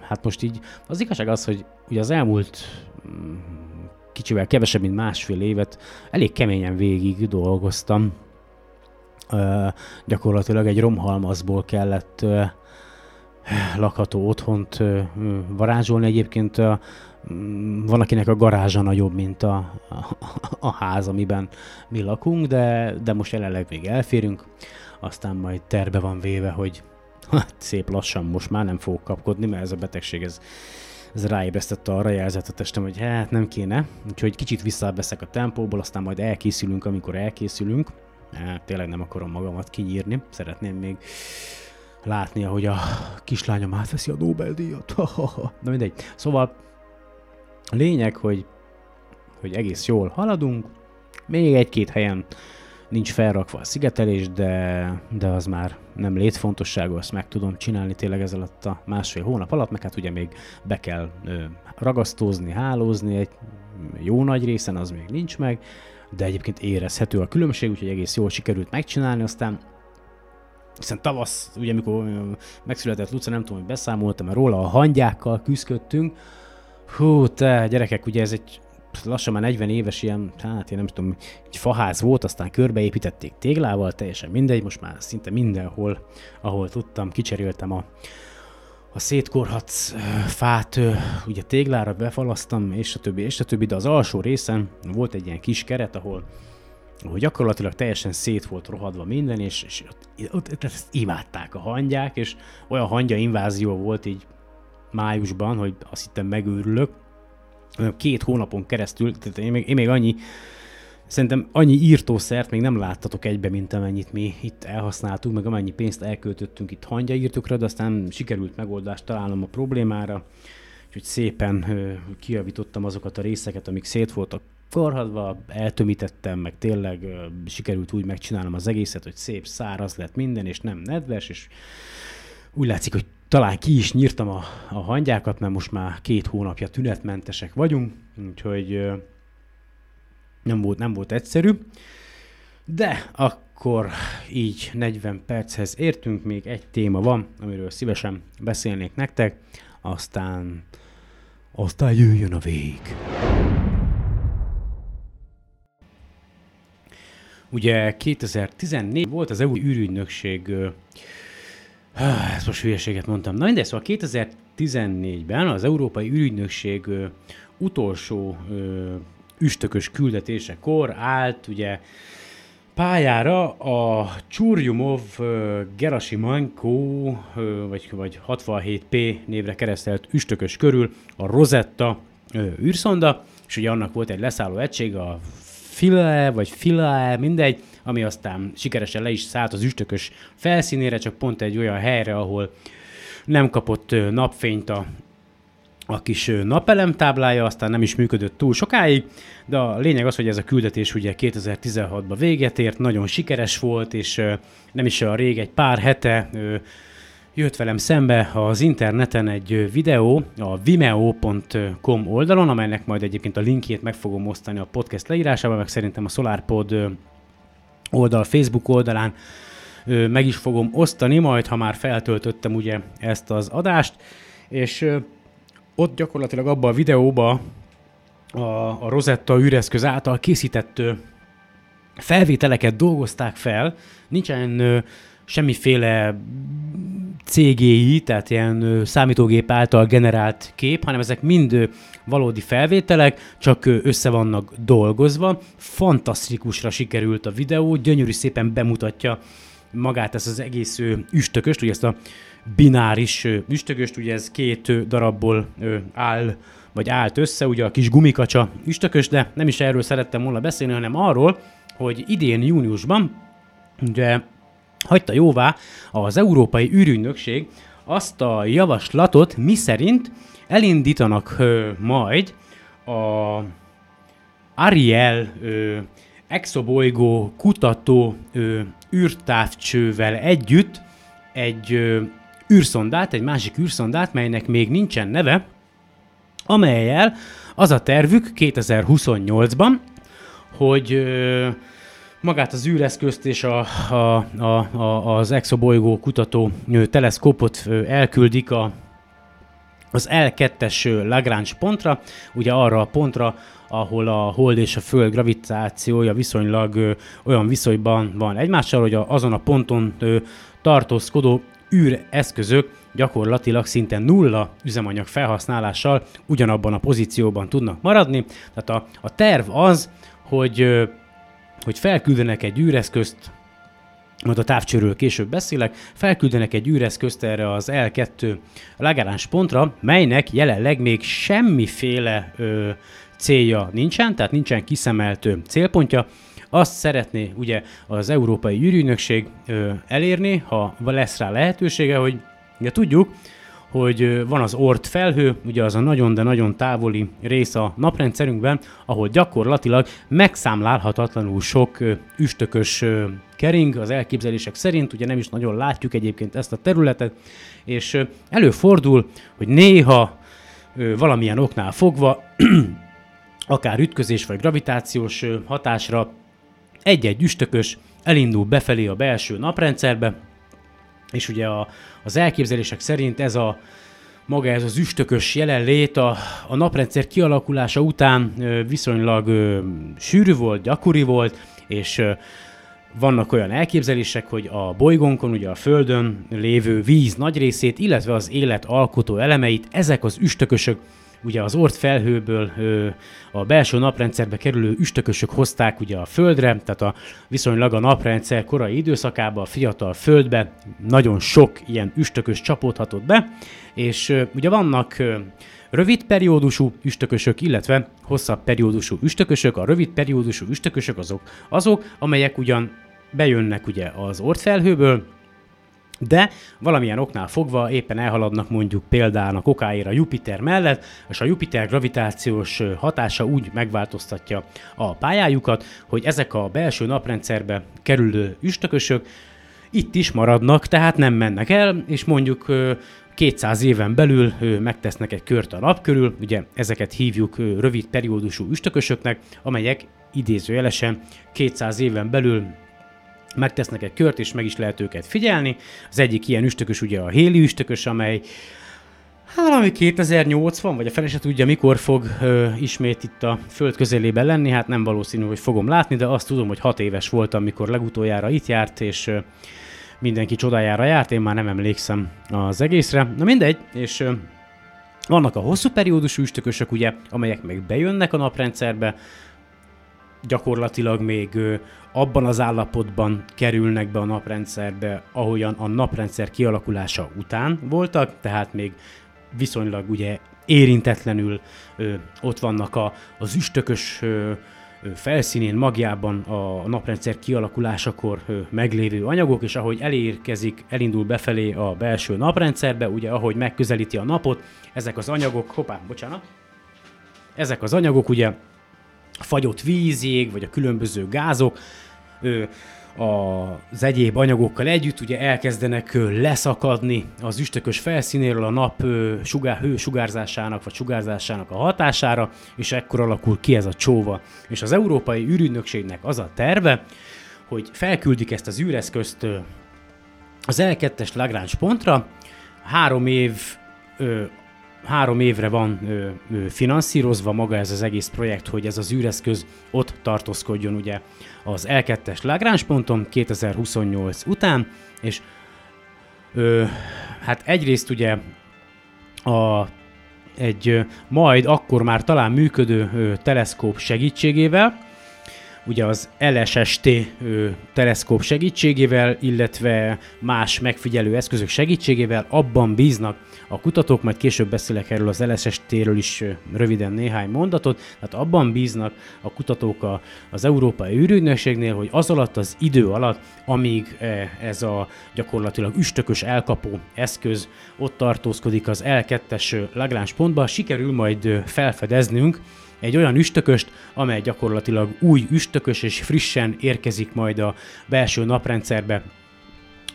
hát most így, az igazság az, hogy ugye az elmúlt mm, kicsivel kevesebb, mint másfél évet elég keményen végig dolgoztam. Uh, gyakorlatilag egy romhalmazból kellett uh, lakható otthont varázsolni. Egyébként Mm, van, akinek a garázsa nagyobb, mint a, a, a ház, amiben mi lakunk, de, de most jelenleg még elférünk, aztán majd terve van véve, hogy hát szép lassan most már nem fogok kapkodni, mert ez a betegség, ez, ez ráébresztette arra jelzett a testem, hogy hát nem kéne, úgyhogy kicsit visszaveszek a tempóból, aztán majd elkészülünk, amikor elkészülünk. Hát, tényleg nem akarom magamat kinyírni, szeretném még látni, ahogy a kislányom átveszi a Nobel-díjat. Na mindegy. Szóval lényeg, hogy, hogy egész jól haladunk, még egy-két helyen nincs felrakva a szigetelés, de, de az már nem létfontosságú, azt meg tudom csinálni tényleg ez alatt a másfél hónap alatt, meg hát ugye még be kell ö, ragasztózni, hálózni, egy jó nagy részen az még nincs meg, de egyébként érezhető a különbség, úgyhogy egész jól sikerült megcsinálni, aztán hiszen tavasz, ugye amikor megszületett Luca, nem tudom, hogy beszámoltam, mert róla a hangyákkal küzdöttünk, Hú, te gyerekek, ugye ez egy lassan már 40 éves ilyen, hát én nem tudom, egy faház volt, aztán körbeépítették téglával, teljesen mindegy, most már szinte mindenhol, ahol tudtam, kicseréltem a, a szétkorhat fát, ugye téglára befalasztam, és a többi, és a többi, de az alsó részen volt egy ilyen kis keret, ahol, ahol gyakorlatilag teljesen szét volt rohadva minden, és, és ott, ott, ott ezt imádták a hangyák, és olyan hangya invázió volt így májusban, hogy azt hittem megőrülök. Két hónapon keresztül, tehát én még, én még annyi, szerintem annyi írtószert még nem láttatok egybe, mint amennyit mi itt elhasználtuk, meg amennyi pénzt elköltöttünk itt hangyaírtokra, de aztán sikerült megoldást találnom a problémára, úgyhogy szépen ö, kiavítottam azokat a részeket, amik szét voltak forhadva, eltömítettem, meg tényleg sikerült úgy megcsinálnom az egészet, hogy szép, száraz lett minden, és nem nedves, és úgy látszik, hogy talán ki is nyírtam a, a hangyákat, mert most már két hónapja tünetmentesek vagyunk, úgyhogy nem volt, nem volt egyszerű. De akkor így 40 perchez értünk, még egy téma van, amiről szívesen beszélnék nektek, aztán, aztán jöjjön a vég. Ugye 2014 volt az EU űrügynökség ezt most hülyeséget mondtam. Na mindegy, szóval 2014-ben az Európai Ürügynökség ö, utolsó ö, üstökös küldetésekor állt ugye pályára a Csurjumov Gerasimenko, vagy, vagy 67P névre keresztelt üstökös körül a Rosetta űrszonda, és ugye annak volt egy leszálló egység, a Philae, vagy Philae, mindegy, ami aztán sikeresen le is szállt az üstökös felszínére, csak pont egy olyan helyre, ahol nem kapott napfényt a, a kis napelemtáblája, aztán nem is működött túl sokáig, de a lényeg az, hogy ez a küldetés ugye 2016-ban véget ért, nagyon sikeres volt, és nem is a rég, egy pár hete jött velem szembe az interneten egy videó a vimeo.com oldalon, amelynek majd egyébként a linkjét meg fogom osztani a podcast leírásában, meg szerintem a SolarPod oldal, Facebook oldalán meg is fogom osztani, majd ha már feltöltöttem ugye ezt az adást, és ott gyakorlatilag abban a videóban a, a Rosetta űreszköz által készített felvételeket dolgozták fel, nincsen semmiféle CGI, tehát ilyen számítógép által generált kép, hanem ezek mind valódi felvételek, csak össze vannak dolgozva. Fantasztikusra sikerült a videó, gyönyörű szépen bemutatja magát ezt az egész üstököst, ugye ezt a bináris üstököst, ugye ez két darabból áll, vagy állt össze, ugye a kis gumikacsa üstökös, de nem is erről szerettem volna beszélni, hanem arról, hogy idén júniusban ugye hagyta jóvá az Európai űrügynökség azt a javaslatot, mi szerint elindítanak ö, majd a Ariel ö, exobolygó kutató ö, űrtávcsővel együtt egy ö, űrszondát, egy másik űrszondát, melynek még nincsen neve, amelyel az a tervük 2028-ban, hogy ö, magát az űreszközt és a, a, a, a, az exobolygó kutató teleszkópot elküldik a, az L2-es Lagrange pontra, ugye arra a pontra, ahol a hold és a föld gravitációja viszonylag ö, olyan viszonyban van egymással, hogy a, azon a ponton ö, tartózkodó űreszközök gyakorlatilag szinte nulla üzemanyag felhasználással ugyanabban a pozícióban tudnak maradni. Tehát a, a terv az, hogy ö, hogy felküldenek egy űreszközt, majd a távcsőről később beszélek, felküldenek egy űreszközt erre az L2 Lagrange pontra, melynek jelenleg még semmiféle ö, célja nincsen, tehát nincsen kiszemelt célpontja. Azt szeretné ugye az Európai űrügynökség elérni, ha lesz rá lehetősége, hogy ugye tudjuk, hogy van az Ort felhő, ugye az a nagyon, de nagyon távoli rész a naprendszerünkben, ahol gyakorlatilag megszámlálhatatlanul sok üstökös kering az elképzelések szerint, ugye nem is nagyon látjuk egyébként ezt a területet, és előfordul, hogy néha valamilyen oknál fogva, akár ütközés vagy gravitációs hatásra egy-egy üstökös elindul befelé a belső naprendszerbe, és ugye a, az elképzelések szerint ez a maga ez az üstökös jelenlét a, a naprendszer kialakulása után viszonylag ö, sűrű volt, gyakori volt, és ö, vannak olyan elképzelések, hogy a bolygónkon, ugye a Földön lévő víz nagy részét, illetve az élet alkotó elemeit ezek az üstökösök ugye az ort felhőből ö, a belső naprendszerbe kerülő üstökösök hozták ugye a Földre, tehát a viszonylag a naprendszer korai időszakában a fiatal Földbe nagyon sok ilyen üstökös csapódhatott be, és ö, ugye vannak ö, rövid periódusú üstökösök, illetve hosszabb periódusú üstökösök. A rövid periódusú üstökösök azok, azok, amelyek ugyan bejönnek ugye az ortfelhőből, de valamilyen oknál fogva éppen elhaladnak mondjuk példának okáira Jupiter mellett, és a Jupiter gravitációs hatása úgy megváltoztatja a pályájukat, hogy ezek a belső naprendszerbe kerülő üstökösök itt is maradnak, tehát nem mennek el, és mondjuk 200 éven belül megtesznek egy kört a nap körül, ugye ezeket hívjuk rövid periódusú üstökösöknek, amelyek idézőjelesen 200 éven belül megtesznek egy kört, és meg is lehet őket figyelni. Az egyik ilyen üstökös ugye a Héli üstökös, amely hát valami 2080, vagy a fele se tudja, mikor fog ö, ismét itt a föld közelében lenni, hát nem valószínű, hogy fogom látni, de azt tudom, hogy 6 éves voltam, amikor legutoljára itt járt, és ö, mindenki csodájára járt, én már nem emlékszem az egészre. Na mindegy, és ö, vannak a hosszú periódusú üstökösök, ugye, amelyek meg bejönnek a naprendszerbe, gyakorlatilag még abban az állapotban kerülnek be a naprendszerbe, ahogyan a naprendszer kialakulása után voltak, tehát még viszonylag ugye érintetlenül ott vannak a, az üstökös ö, felszínén, magjában a naprendszer kialakulásakor meglévő anyagok, és ahogy elérkezik, elindul befelé a belső naprendszerbe, ugye ahogy megközelíti a napot, ezek az anyagok, hoppá, bocsánat, ezek az anyagok ugye fagyott vízjég, vagy a különböző gázok, az egyéb anyagokkal együtt ugye elkezdenek leszakadni az üstökös felszínéről a nap sugár, hő sugárzásának vagy sugárzásának a hatására, és ekkor alakul ki ez a csóva. És az Európai űrügynökségnek az a terve, hogy felküldik ezt az űreszközt az L2-es Lagrange pontra, három év három évre van ö, ö, finanszírozva maga ez az egész projekt, hogy ez az űreszköz ott tartózkodjon ugye az L2-es Lagrange ponton 2028 után, és ö, hát egyrészt ugye a, egy ö, majd akkor már talán működő ö, teleszkóp segítségével, ugye az LSST teleszkóp segítségével, illetve más megfigyelő eszközök segítségével abban bíznak a kutatók, majd később beszélek erről az LSST-ről is röviden néhány mondatot, tehát abban bíznak a kutatók a, az Európai űrügynökségnél, hogy az alatt az idő alatt, amíg ez a gyakorlatilag üstökös elkapó eszköz ott tartózkodik az L2-es Lagrange pontba, sikerül majd felfedeznünk, egy olyan üstököst, amely gyakorlatilag új üstökös és frissen érkezik majd a belső naprendszerbe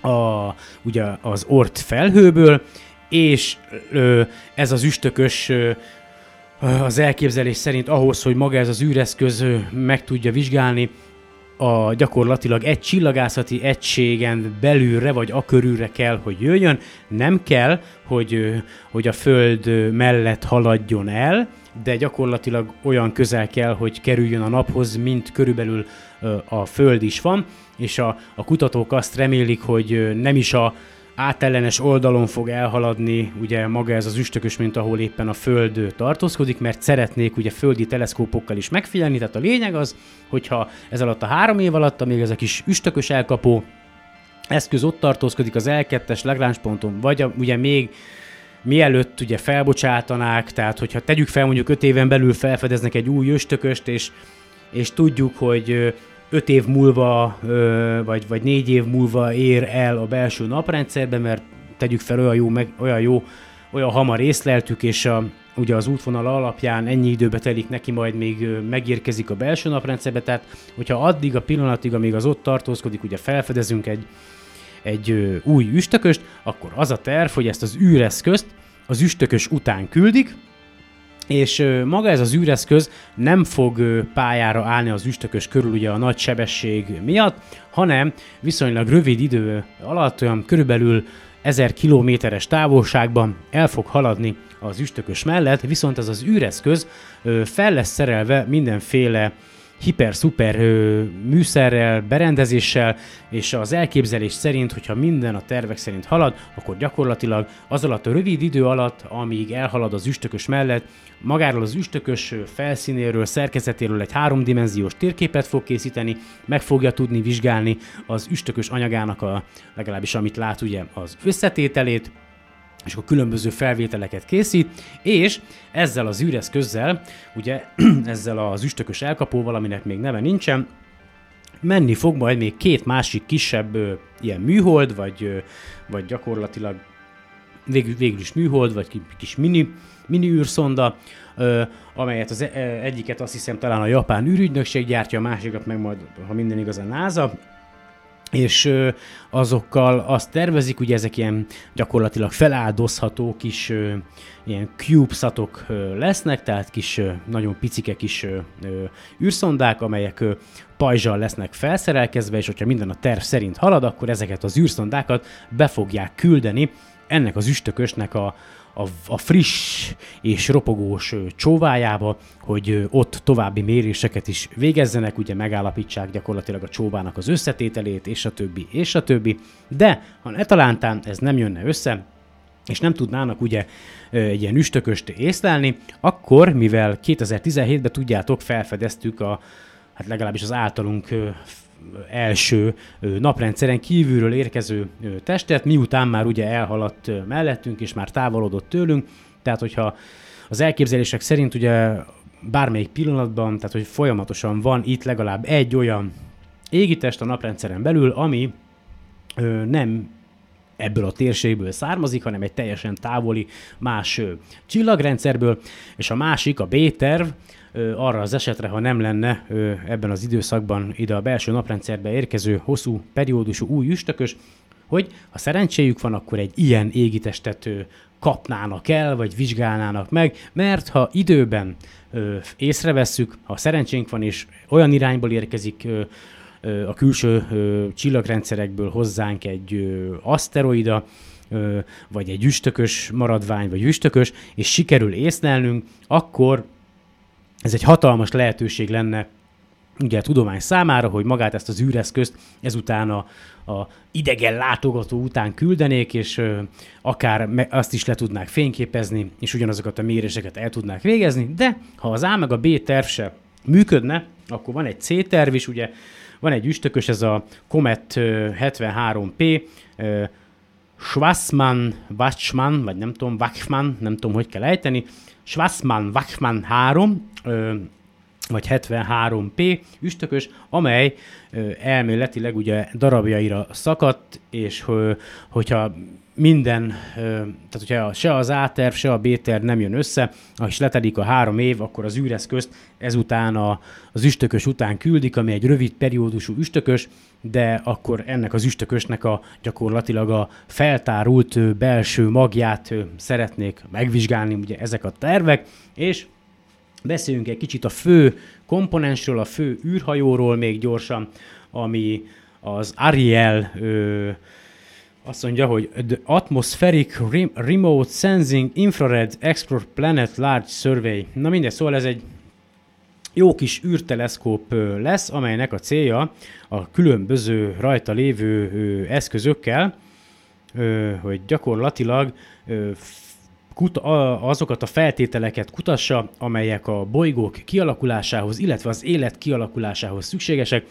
a, ugye az ort felhőből, és ö, ez az üstökös ö, az elképzelés szerint ahhoz, hogy maga ez az űreszköz meg tudja vizsgálni, a gyakorlatilag egy csillagászati egységen belülre vagy a körülre kell, hogy jöjjön. Nem kell, hogy, hogy a Föld mellett haladjon el, de gyakorlatilag olyan közel kell, hogy kerüljön a naphoz, mint körülbelül a Föld is van, és a, a kutatók azt remélik, hogy nem is a átellenes oldalon fog elhaladni ugye maga ez az üstökös, mint ahol éppen a Föld tartózkodik, mert szeretnék ugye földi teleszkópokkal is megfigyelni, tehát a lényeg az, hogyha ez alatt a három év alatt, amíg ez a kis üstökös elkapó eszköz ott tartózkodik az L2-es Lagrange ponton, vagy a, ugye még mielőtt ugye felbocsátanák, tehát hogyha tegyük fel mondjuk 5 éven belül felfedeznek egy új östököst, és, és tudjuk, hogy 5 év múlva, vagy, vagy 4 év múlva ér el a belső naprendszerbe, mert tegyük fel olyan jó, meg, olyan jó, olyan hamar észleltük, és a, ugye az útvonal alapján ennyi időbe telik neki, majd még megérkezik a belső naprendszerbe, tehát hogyha addig a pillanatig, amíg az ott tartózkodik, ugye felfedezünk egy, egy ö, új üstököst, akkor az a terv, hogy ezt az űreszközt az üstökös után küldik, és ö, maga ez az űreszköz nem fog ö, pályára állni az üstökös körül ugye a nagy sebesség miatt, hanem viszonylag rövid idő alatt, olyan körülbelül 1000 kilométeres távolságban el fog haladni az üstökös mellett, viszont ez az űreszköz ö, fel lesz szerelve mindenféle hiper-szuper műszerrel, berendezéssel, és az elképzelés szerint, hogyha minden a tervek szerint halad, akkor gyakorlatilag az alatt a rövid idő alatt, amíg elhalad az üstökös mellett, magáról az üstökös felszínéről, szerkezetéről egy háromdimenziós térképet fog készíteni, meg fogja tudni vizsgálni az üstökös anyagának a, legalábbis amit lát ugye az összetételét, és akkor különböző felvételeket készít, és ezzel az űreszközzel, ugye ezzel az üstökös elkapóval, aminek még neve nincsen, menni fog majd még két másik kisebb ö, ilyen műhold, vagy, ö, vagy gyakorlatilag végül, végül is műhold, vagy kis mini, mini űrszonda, ö, amelyet az e, egyiket azt hiszem talán a japán űrügynökség gyártja, a másikat meg majd, ha minden igaz, a NASA, és azokkal azt tervezik, ugye ezek ilyen gyakorlatilag feláldozható kis ilyen CubeSatok lesznek, tehát kis, nagyon picike kis űrszondák, amelyek pajzsal lesznek felszerelkezve, és hogyha minden a terv szerint halad, akkor ezeket az űrszondákat be fogják küldeni ennek az üstökösnek a, a, a friss és ropogós csóvájába, hogy ott további méréseket is végezzenek, ugye megállapítsák gyakorlatilag a csóvának az összetételét, és a többi, és a többi. De ha netalántán ez nem jönne össze, és nem tudnának ugye egy ilyen üstököst észlelni, akkor, mivel 2017-ben tudjátok, felfedeztük a, hát legalábbis az általunk első naprendszeren kívülről érkező testet, miután már ugye elhaladt mellettünk, és már távolodott tőlünk, tehát hogyha az elképzelések szerint ugye bármelyik pillanatban, tehát hogy folyamatosan van itt legalább egy olyan égitest a naprendszeren belül, ami ö, nem ebből a térségből származik, hanem egy teljesen távoli más ö, csillagrendszerből, és a másik, a B-terv, arra az esetre, ha nem lenne ebben az időszakban ide a belső naprendszerbe érkező hosszú periódusú új üstökös, hogy ha szerencséjük van, akkor egy ilyen égitestet kapnának el, vagy vizsgálnának meg, mert ha időben ö, észrevesszük, ha szerencsénk van, és olyan irányból érkezik a külső csillagrendszerekből hozzánk egy ö, aszteroida, vagy egy üstökös maradvány, vagy üstökös, és sikerül észlelnünk, akkor ez egy hatalmas lehetőség lenne ugye a tudomány számára, hogy magát ezt az űreszközt ezután a, a idegen látogató után küldenék, és ö, akár me, azt is le tudnák fényképezni, és ugyanazokat a méréseket el tudnák végezni, de ha az A meg a B terv se működne, akkor van egy C terv is, ugye van egy üstökös, ez a Comet 73P, Schwassmann, Wachmann, vagy nem tudom, Wachmann, nem tudom, hogy kell ejteni, Schwassmann, Wachmann 3, vagy 73P üstökös, amely ö, elméletileg ugye darabjaira szakadt, és ö, hogyha minden, ö, tehát hogyha se az A-terv, se a B-terv nem jön össze, és letelik a három év, akkor az űreszközt ezután a, az üstökös után küldik, ami egy rövid periódusú üstökös, de akkor ennek az üstökösnek a gyakorlatilag a feltárult ö, belső magját ö, szeretnék megvizsgálni, ugye ezek a tervek, és Beszéljünk egy kicsit a fő komponensről, a fő űrhajóról még gyorsan, ami az Ariel ö, azt mondja, hogy The Atmospheric Remote Sensing Infrared Exoplanet Large Survey. Na mindegy, szóval ez egy jó kis űrteleszkóp lesz, amelynek a célja a különböző rajta lévő eszközökkel, hogy gyakorlatilag kut- azokat a feltételeket kutassa, amelyek a bolygók kialakulásához, illetve az élet kialakulásához szükségesek.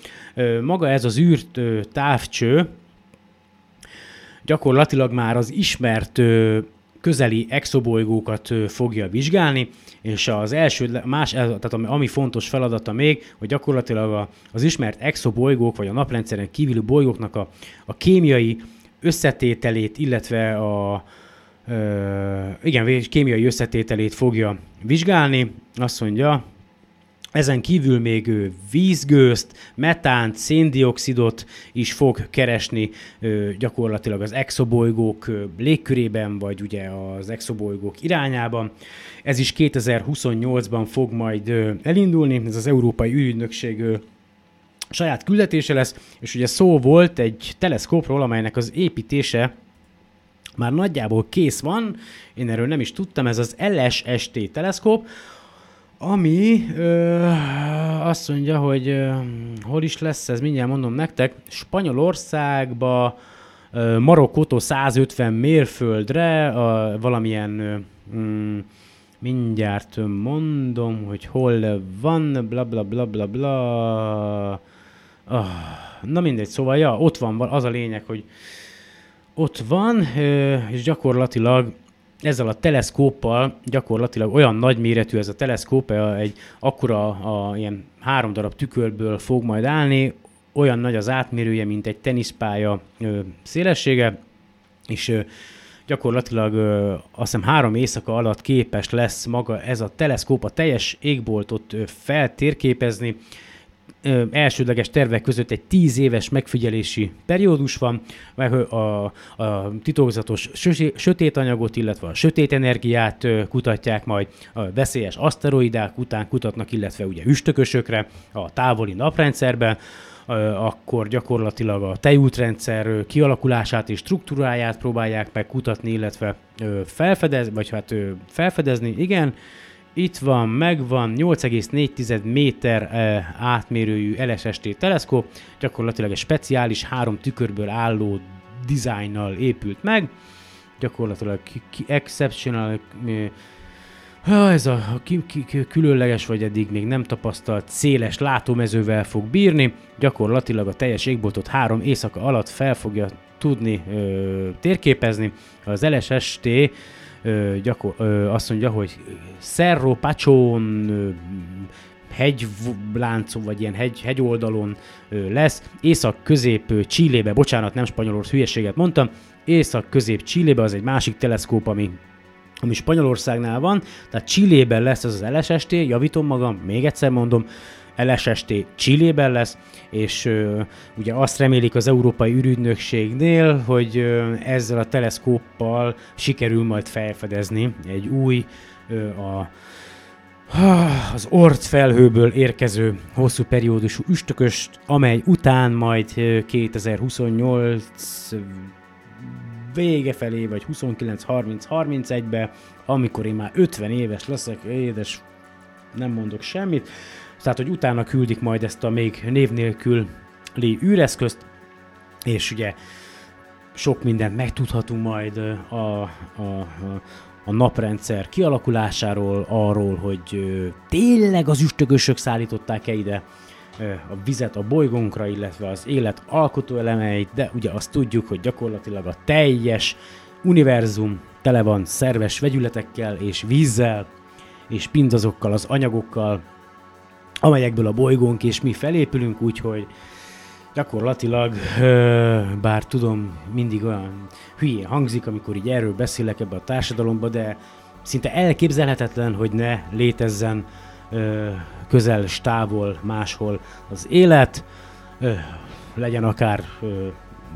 Maga ez az űrt távcső gyakorlatilag már az ismert közeli exobolygókat fogja vizsgálni, és az első, más, tehát ami fontos feladata még, hogy gyakorlatilag az ismert exobolygók, vagy a naprendszeren kívüli bolygóknak a, a kémiai összetételét, illetve a, igen, kémiai összetételét fogja vizsgálni. Azt mondja, ezen kívül még ő vízgőzt, metánt, széndiokszidot is fog keresni gyakorlatilag az exobolygók légkörében, vagy ugye az exobolygók irányában. Ez is 2028-ban fog majd elindulni, ez az Európai Ügynökség saját küldetése lesz, és ugye szó volt egy teleszkópról, amelynek az építése már nagyjából kész van, én erről nem is tudtam, ez az LSST teleszkóp, ami ö, azt mondja, hogy ö, hol is lesz ez, mindjárt mondom nektek, Spanyolországba, ö, Marokkótól 150 mérföldre, a, valamilyen, ö, mm, mindjárt mondom, hogy hol van, bla bla bla bla bla. Oh, na mindegy, szóval ja, ott van, az a lényeg, hogy ott van, és gyakorlatilag ezzel a teleszkóppal gyakorlatilag olyan nagyméretű ez a teleszkóp, egy akkora a, ilyen három darab tükörből fog majd állni, olyan nagy az átmérője, mint egy teniszpálya ö, szélessége, és ö, gyakorlatilag ö, azt hiszem három éjszaka alatt képes lesz maga ez a teleszkóp a teljes égboltot ö, feltérképezni, ö, elsődleges tervek között egy tíz éves megfigyelési periódus van, mert a, a titokzatos sötét anyagot, illetve a sötét energiát ö, kutatják majd, a veszélyes aszteroidák után kutatnak, illetve ugye üstökösökre a távoli naprendszerben, akkor gyakorlatilag a tejútrendszer kialakulását és struktúráját próbálják meg kutatni, illetve felfedezni, vagy hát felfedezni, igen, itt van, megvan, 8,4 méter e, átmérőjű LSST teleszkóp, gyakorlatilag egy speciális három tükörből álló dizájnnal épült meg, gyakorlatilag exceptional, ez a különleges vagy eddig még nem tapasztalt széles látómezővel fog bírni, gyakorlatilag a teljes égboltot három éjszaka alatt fel fogja tudni ö, térképezni. Az LSST ö, gyakor, ö, azt mondja, hogy Cerro Pachón hegyláncon, vagy ilyen hegy, hegyoldalon ö, lesz. Észak-közép Csillébe, bocsánat, nem spanyolország, hülyeséget mondtam, észak-közép Csillébe az egy másik teleszkóp, ami ami Spanyolországnál van, tehát Csillében lesz az az LSST, javítom magam, még egyszer mondom, LSST Csillében lesz, és ö, ugye azt remélik az Európai űrügynökségnél, hogy ö, ezzel a teleszkóppal sikerül majd felfedezni egy új ö, a az Ort felhőből érkező hosszú periódusú üstököst, amely után majd 2028 vége felé, vagy 29-30-31-be, amikor én már 50 éves leszek, édes, nem mondok semmit, tehát, hogy utána küldik majd ezt a még név nélkül űreszközt, és ugye sok mindent megtudhatunk majd a, a, a, a naprendszer kialakulásáról, arról, hogy tényleg az üstökösök szállították-e ide a vizet a bolygónkra, illetve az élet alkotó elemeit, de ugye azt tudjuk, hogy gyakorlatilag a teljes univerzum tele van szerves vegyületekkel és vízzel, és pindazokkal, az anyagokkal, amelyekből a bolygónk és mi felépülünk, úgyhogy gyakorlatilag, bár tudom, mindig olyan hülyén hangzik, amikor így erről beszélek ebbe a társadalomba, de szinte elképzelhetetlen, hogy ne létezzen közel, távol, máshol az élet, legyen akár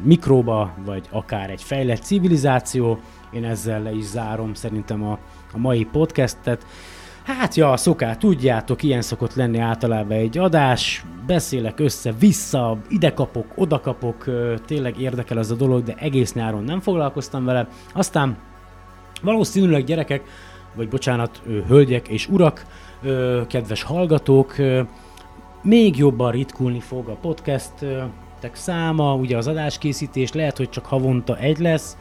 mikróba, vagy akár egy fejlett civilizáció. Én ezzel le is zárom szerintem a, a mai podcastet. Hát ja, szoká, tudjátok, ilyen szokott lenni általában egy adás, beszélek össze-vissza, ide kapok, oda kapok, tényleg érdekel az a dolog, de egész nyáron nem foglalkoztam vele. Aztán valószínűleg gyerekek, vagy bocsánat, hölgyek és urak, kedves hallgatók, még jobban ritkulni fog a podcastek száma, ugye az adáskészítés, lehet, hogy csak havonta egy lesz.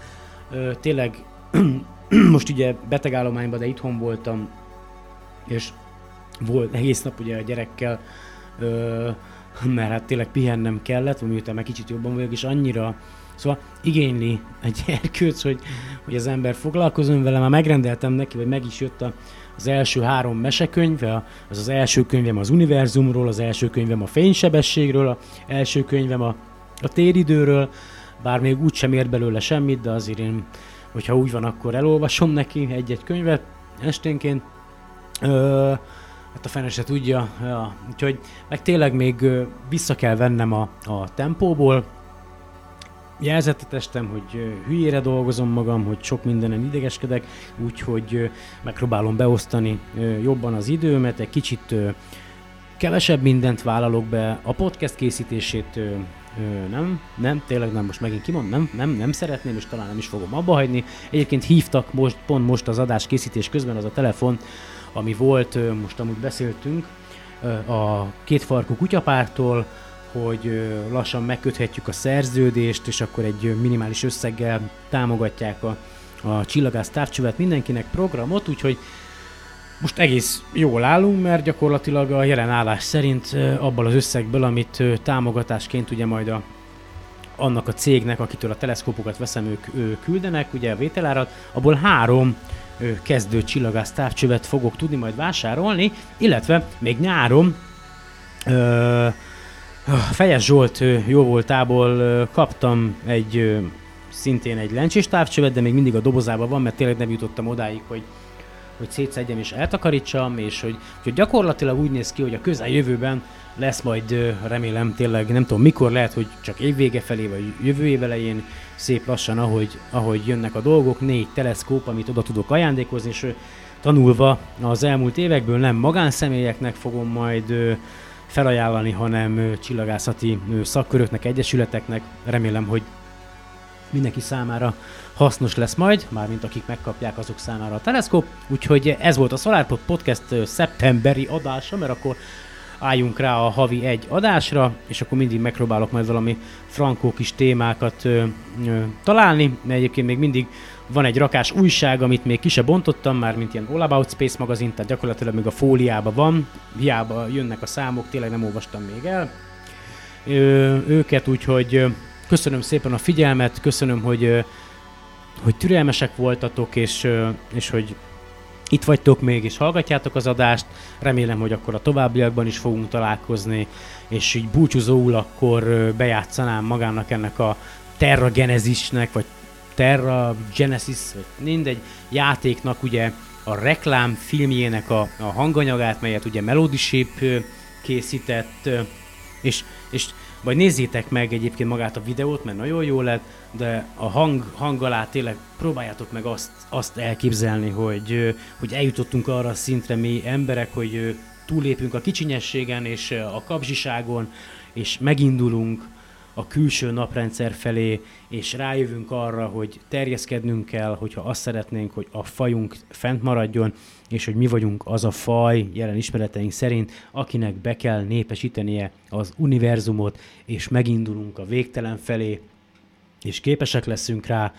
Tényleg most ugye betegállományban, de itthon voltam, és volt egész nap ugye a gyerekkel, mert hát tényleg pihennem kellett, miután már kicsit jobban vagyok, és annyira Szóval igényli egy erkőc, hogy, hogy az ember foglalkozom vele, már megrendeltem neki, vagy meg is jött a, az első három mesekönyve, az az első könyvem az univerzumról, az első könyvem a fénysebességről, az első könyvem a, a téridőről, bár még úgy sem ér belőle semmit, de azért én, hogyha úgy van, akkor elolvasom neki egy-egy könyvet esténként. Ö, hát a fene se tudja, ja. úgyhogy meg tényleg még vissza kell vennem a, a tempóból, jelzett a testem, hogy hülyére dolgozom magam, hogy sok mindenen idegeskedek, úgyhogy megpróbálom beosztani jobban az időmet, egy kicsit kevesebb mindent vállalok be, a podcast készítését nem, nem, tényleg nem, most megint kimond, nem, nem, nem szeretném, és talán nem is fogom abba hagyni. Egyébként hívtak most, pont most az adás készítés közben az a telefon, ami volt, most amúgy beszéltünk, a kétfarkú kutyapártól, hogy lassan megköthetjük a szerződést, és akkor egy minimális összeggel támogatják a, a csillagász távcsövet mindenkinek programot, úgyhogy most egész jól állunk, mert gyakorlatilag a jelen állás szerint abból az összegből, amit támogatásként ugye majd a, annak a cégnek, akitől a teleszkópokat veszem, ők ő küldenek, ugye a vételárat, abból három kezdő csillagász távcsövet fogok tudni majd vásárolni, illetve még nyáron ö, Fejes Zsolt jó kaptam egy szintén egy lencsés távcsövet, de még mindig a dobozában van, mert tényleg nem jutottam odáig, hogy, hogy szétszedjem és eltakarítsam, és hogy, hogy gyakorlatilag úgy néz ki, hogy a közeljövőben lesz majd, remélem tényleg, nem tudom mikor, lehet, hogy csak évvége felé, vagy jövő év elején, szép lassan, ahogy, ahogy jönnek a dolgok, négy teleszkóp, amit oda tudok ajándékozni, és tanulva az elmúlt évekből nem magánszemélyeknek fogom majd felajánlani, hanem csillagászati szakköröknek, egyesületeknek. Remélem, hogy mindenki számára hasznos lesz majd, mármint akik megkapják azok számára a teleszkóp. Úgyhogy ez volt a SolarPod Podcast szeptemberi adása, mert akkor álljunk rá a havi egy adásra, és akkor mindig megpróbálok majd valami frankó kis témákat ö, ö, találni, mert egyébként még mindig van egy rakás újság, amit még ki se bontottam már, mint ilyen All About Space magazin, tehát gyakorlatilag még a fóliában van, hiába jönnek a számok, tényleg nem olvastam még el. Ö, őket, úgyhogy köszönöm szépen a figyelmet, köszönöm, hogy, hogy türelmesek voltatok, és, és hogy itt vagytok még, és hallgatjátok az adást. Remélem, hogy akkor a továbbiakban is fogunk találkozni, és így búcsúzóul akkor bejátszanám magának ennek a Terra Genesisnek, vagy Terra Genesis, vagy mindegy játéknak ugye a reklám filmjének a, a hanganyagát, melyet ugye Melody Ship készített, és, és vagy nézzétek meg egyébként magát a videót, mert nagyon jó lett, de a hang, hang alá tényleg próbáljátok meg azt, azt elképzelni, hogy, hogy eljutottunk arra a szintre mi emberek, hogy túlépünk a kicsinyességen és a kapzsiságon, és megindulunk a külső naprendszer felé, és rájövünk arra, hogy terjeszkednünk kell, hogyha azt szeretnénk, hogy a fajunk fent maradjon, és hogy mi vagyunk az a faj, jelen ismereteink szerint, akinek be kell népesítenie az univerzumot, és megindulunk a végtelen felé, és képesek leszünk rá,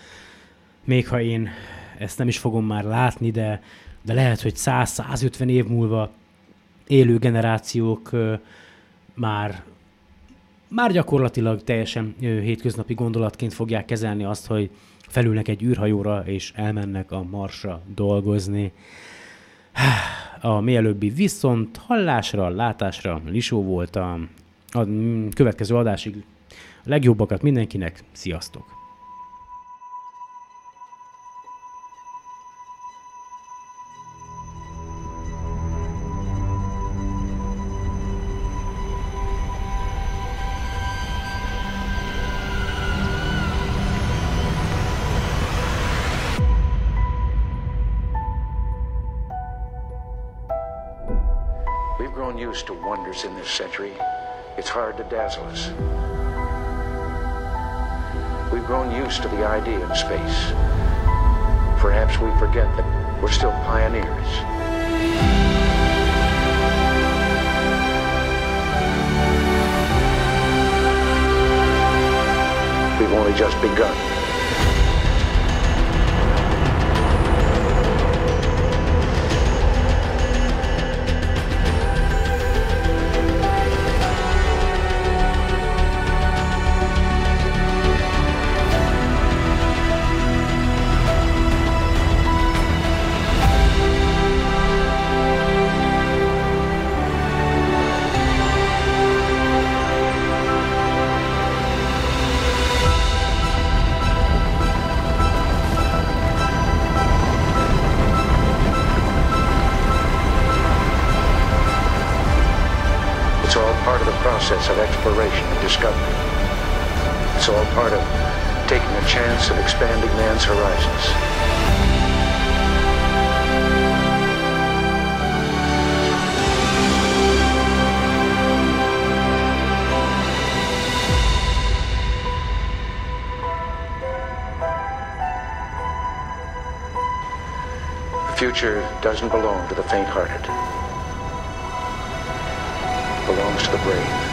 még ha én ezt nem is fogom már látni, de, de lehet, hogy 100-150 év múlva élő generációk már már gyakorlatilag teljesen hétköznapi gondolatként fogják kezelni azt, hogy felülnek egy űrhajóra és elmennek a Marsra dolgozni. A mielőbbi viszont hallásra, látásra Lisó volt a, a következő adásig. A legjobbakat mindenkinek, sziasztok! Century, it's hard to dazzle us. We've grown used to the idea of space. Perhaps we forget that we're still pioneers. We've only just begun. Process of exploration and discovery. It's all part of taking a chance of expanding man's horizons. The future doesn't belong to the faint-hearted. It belongs to the brave.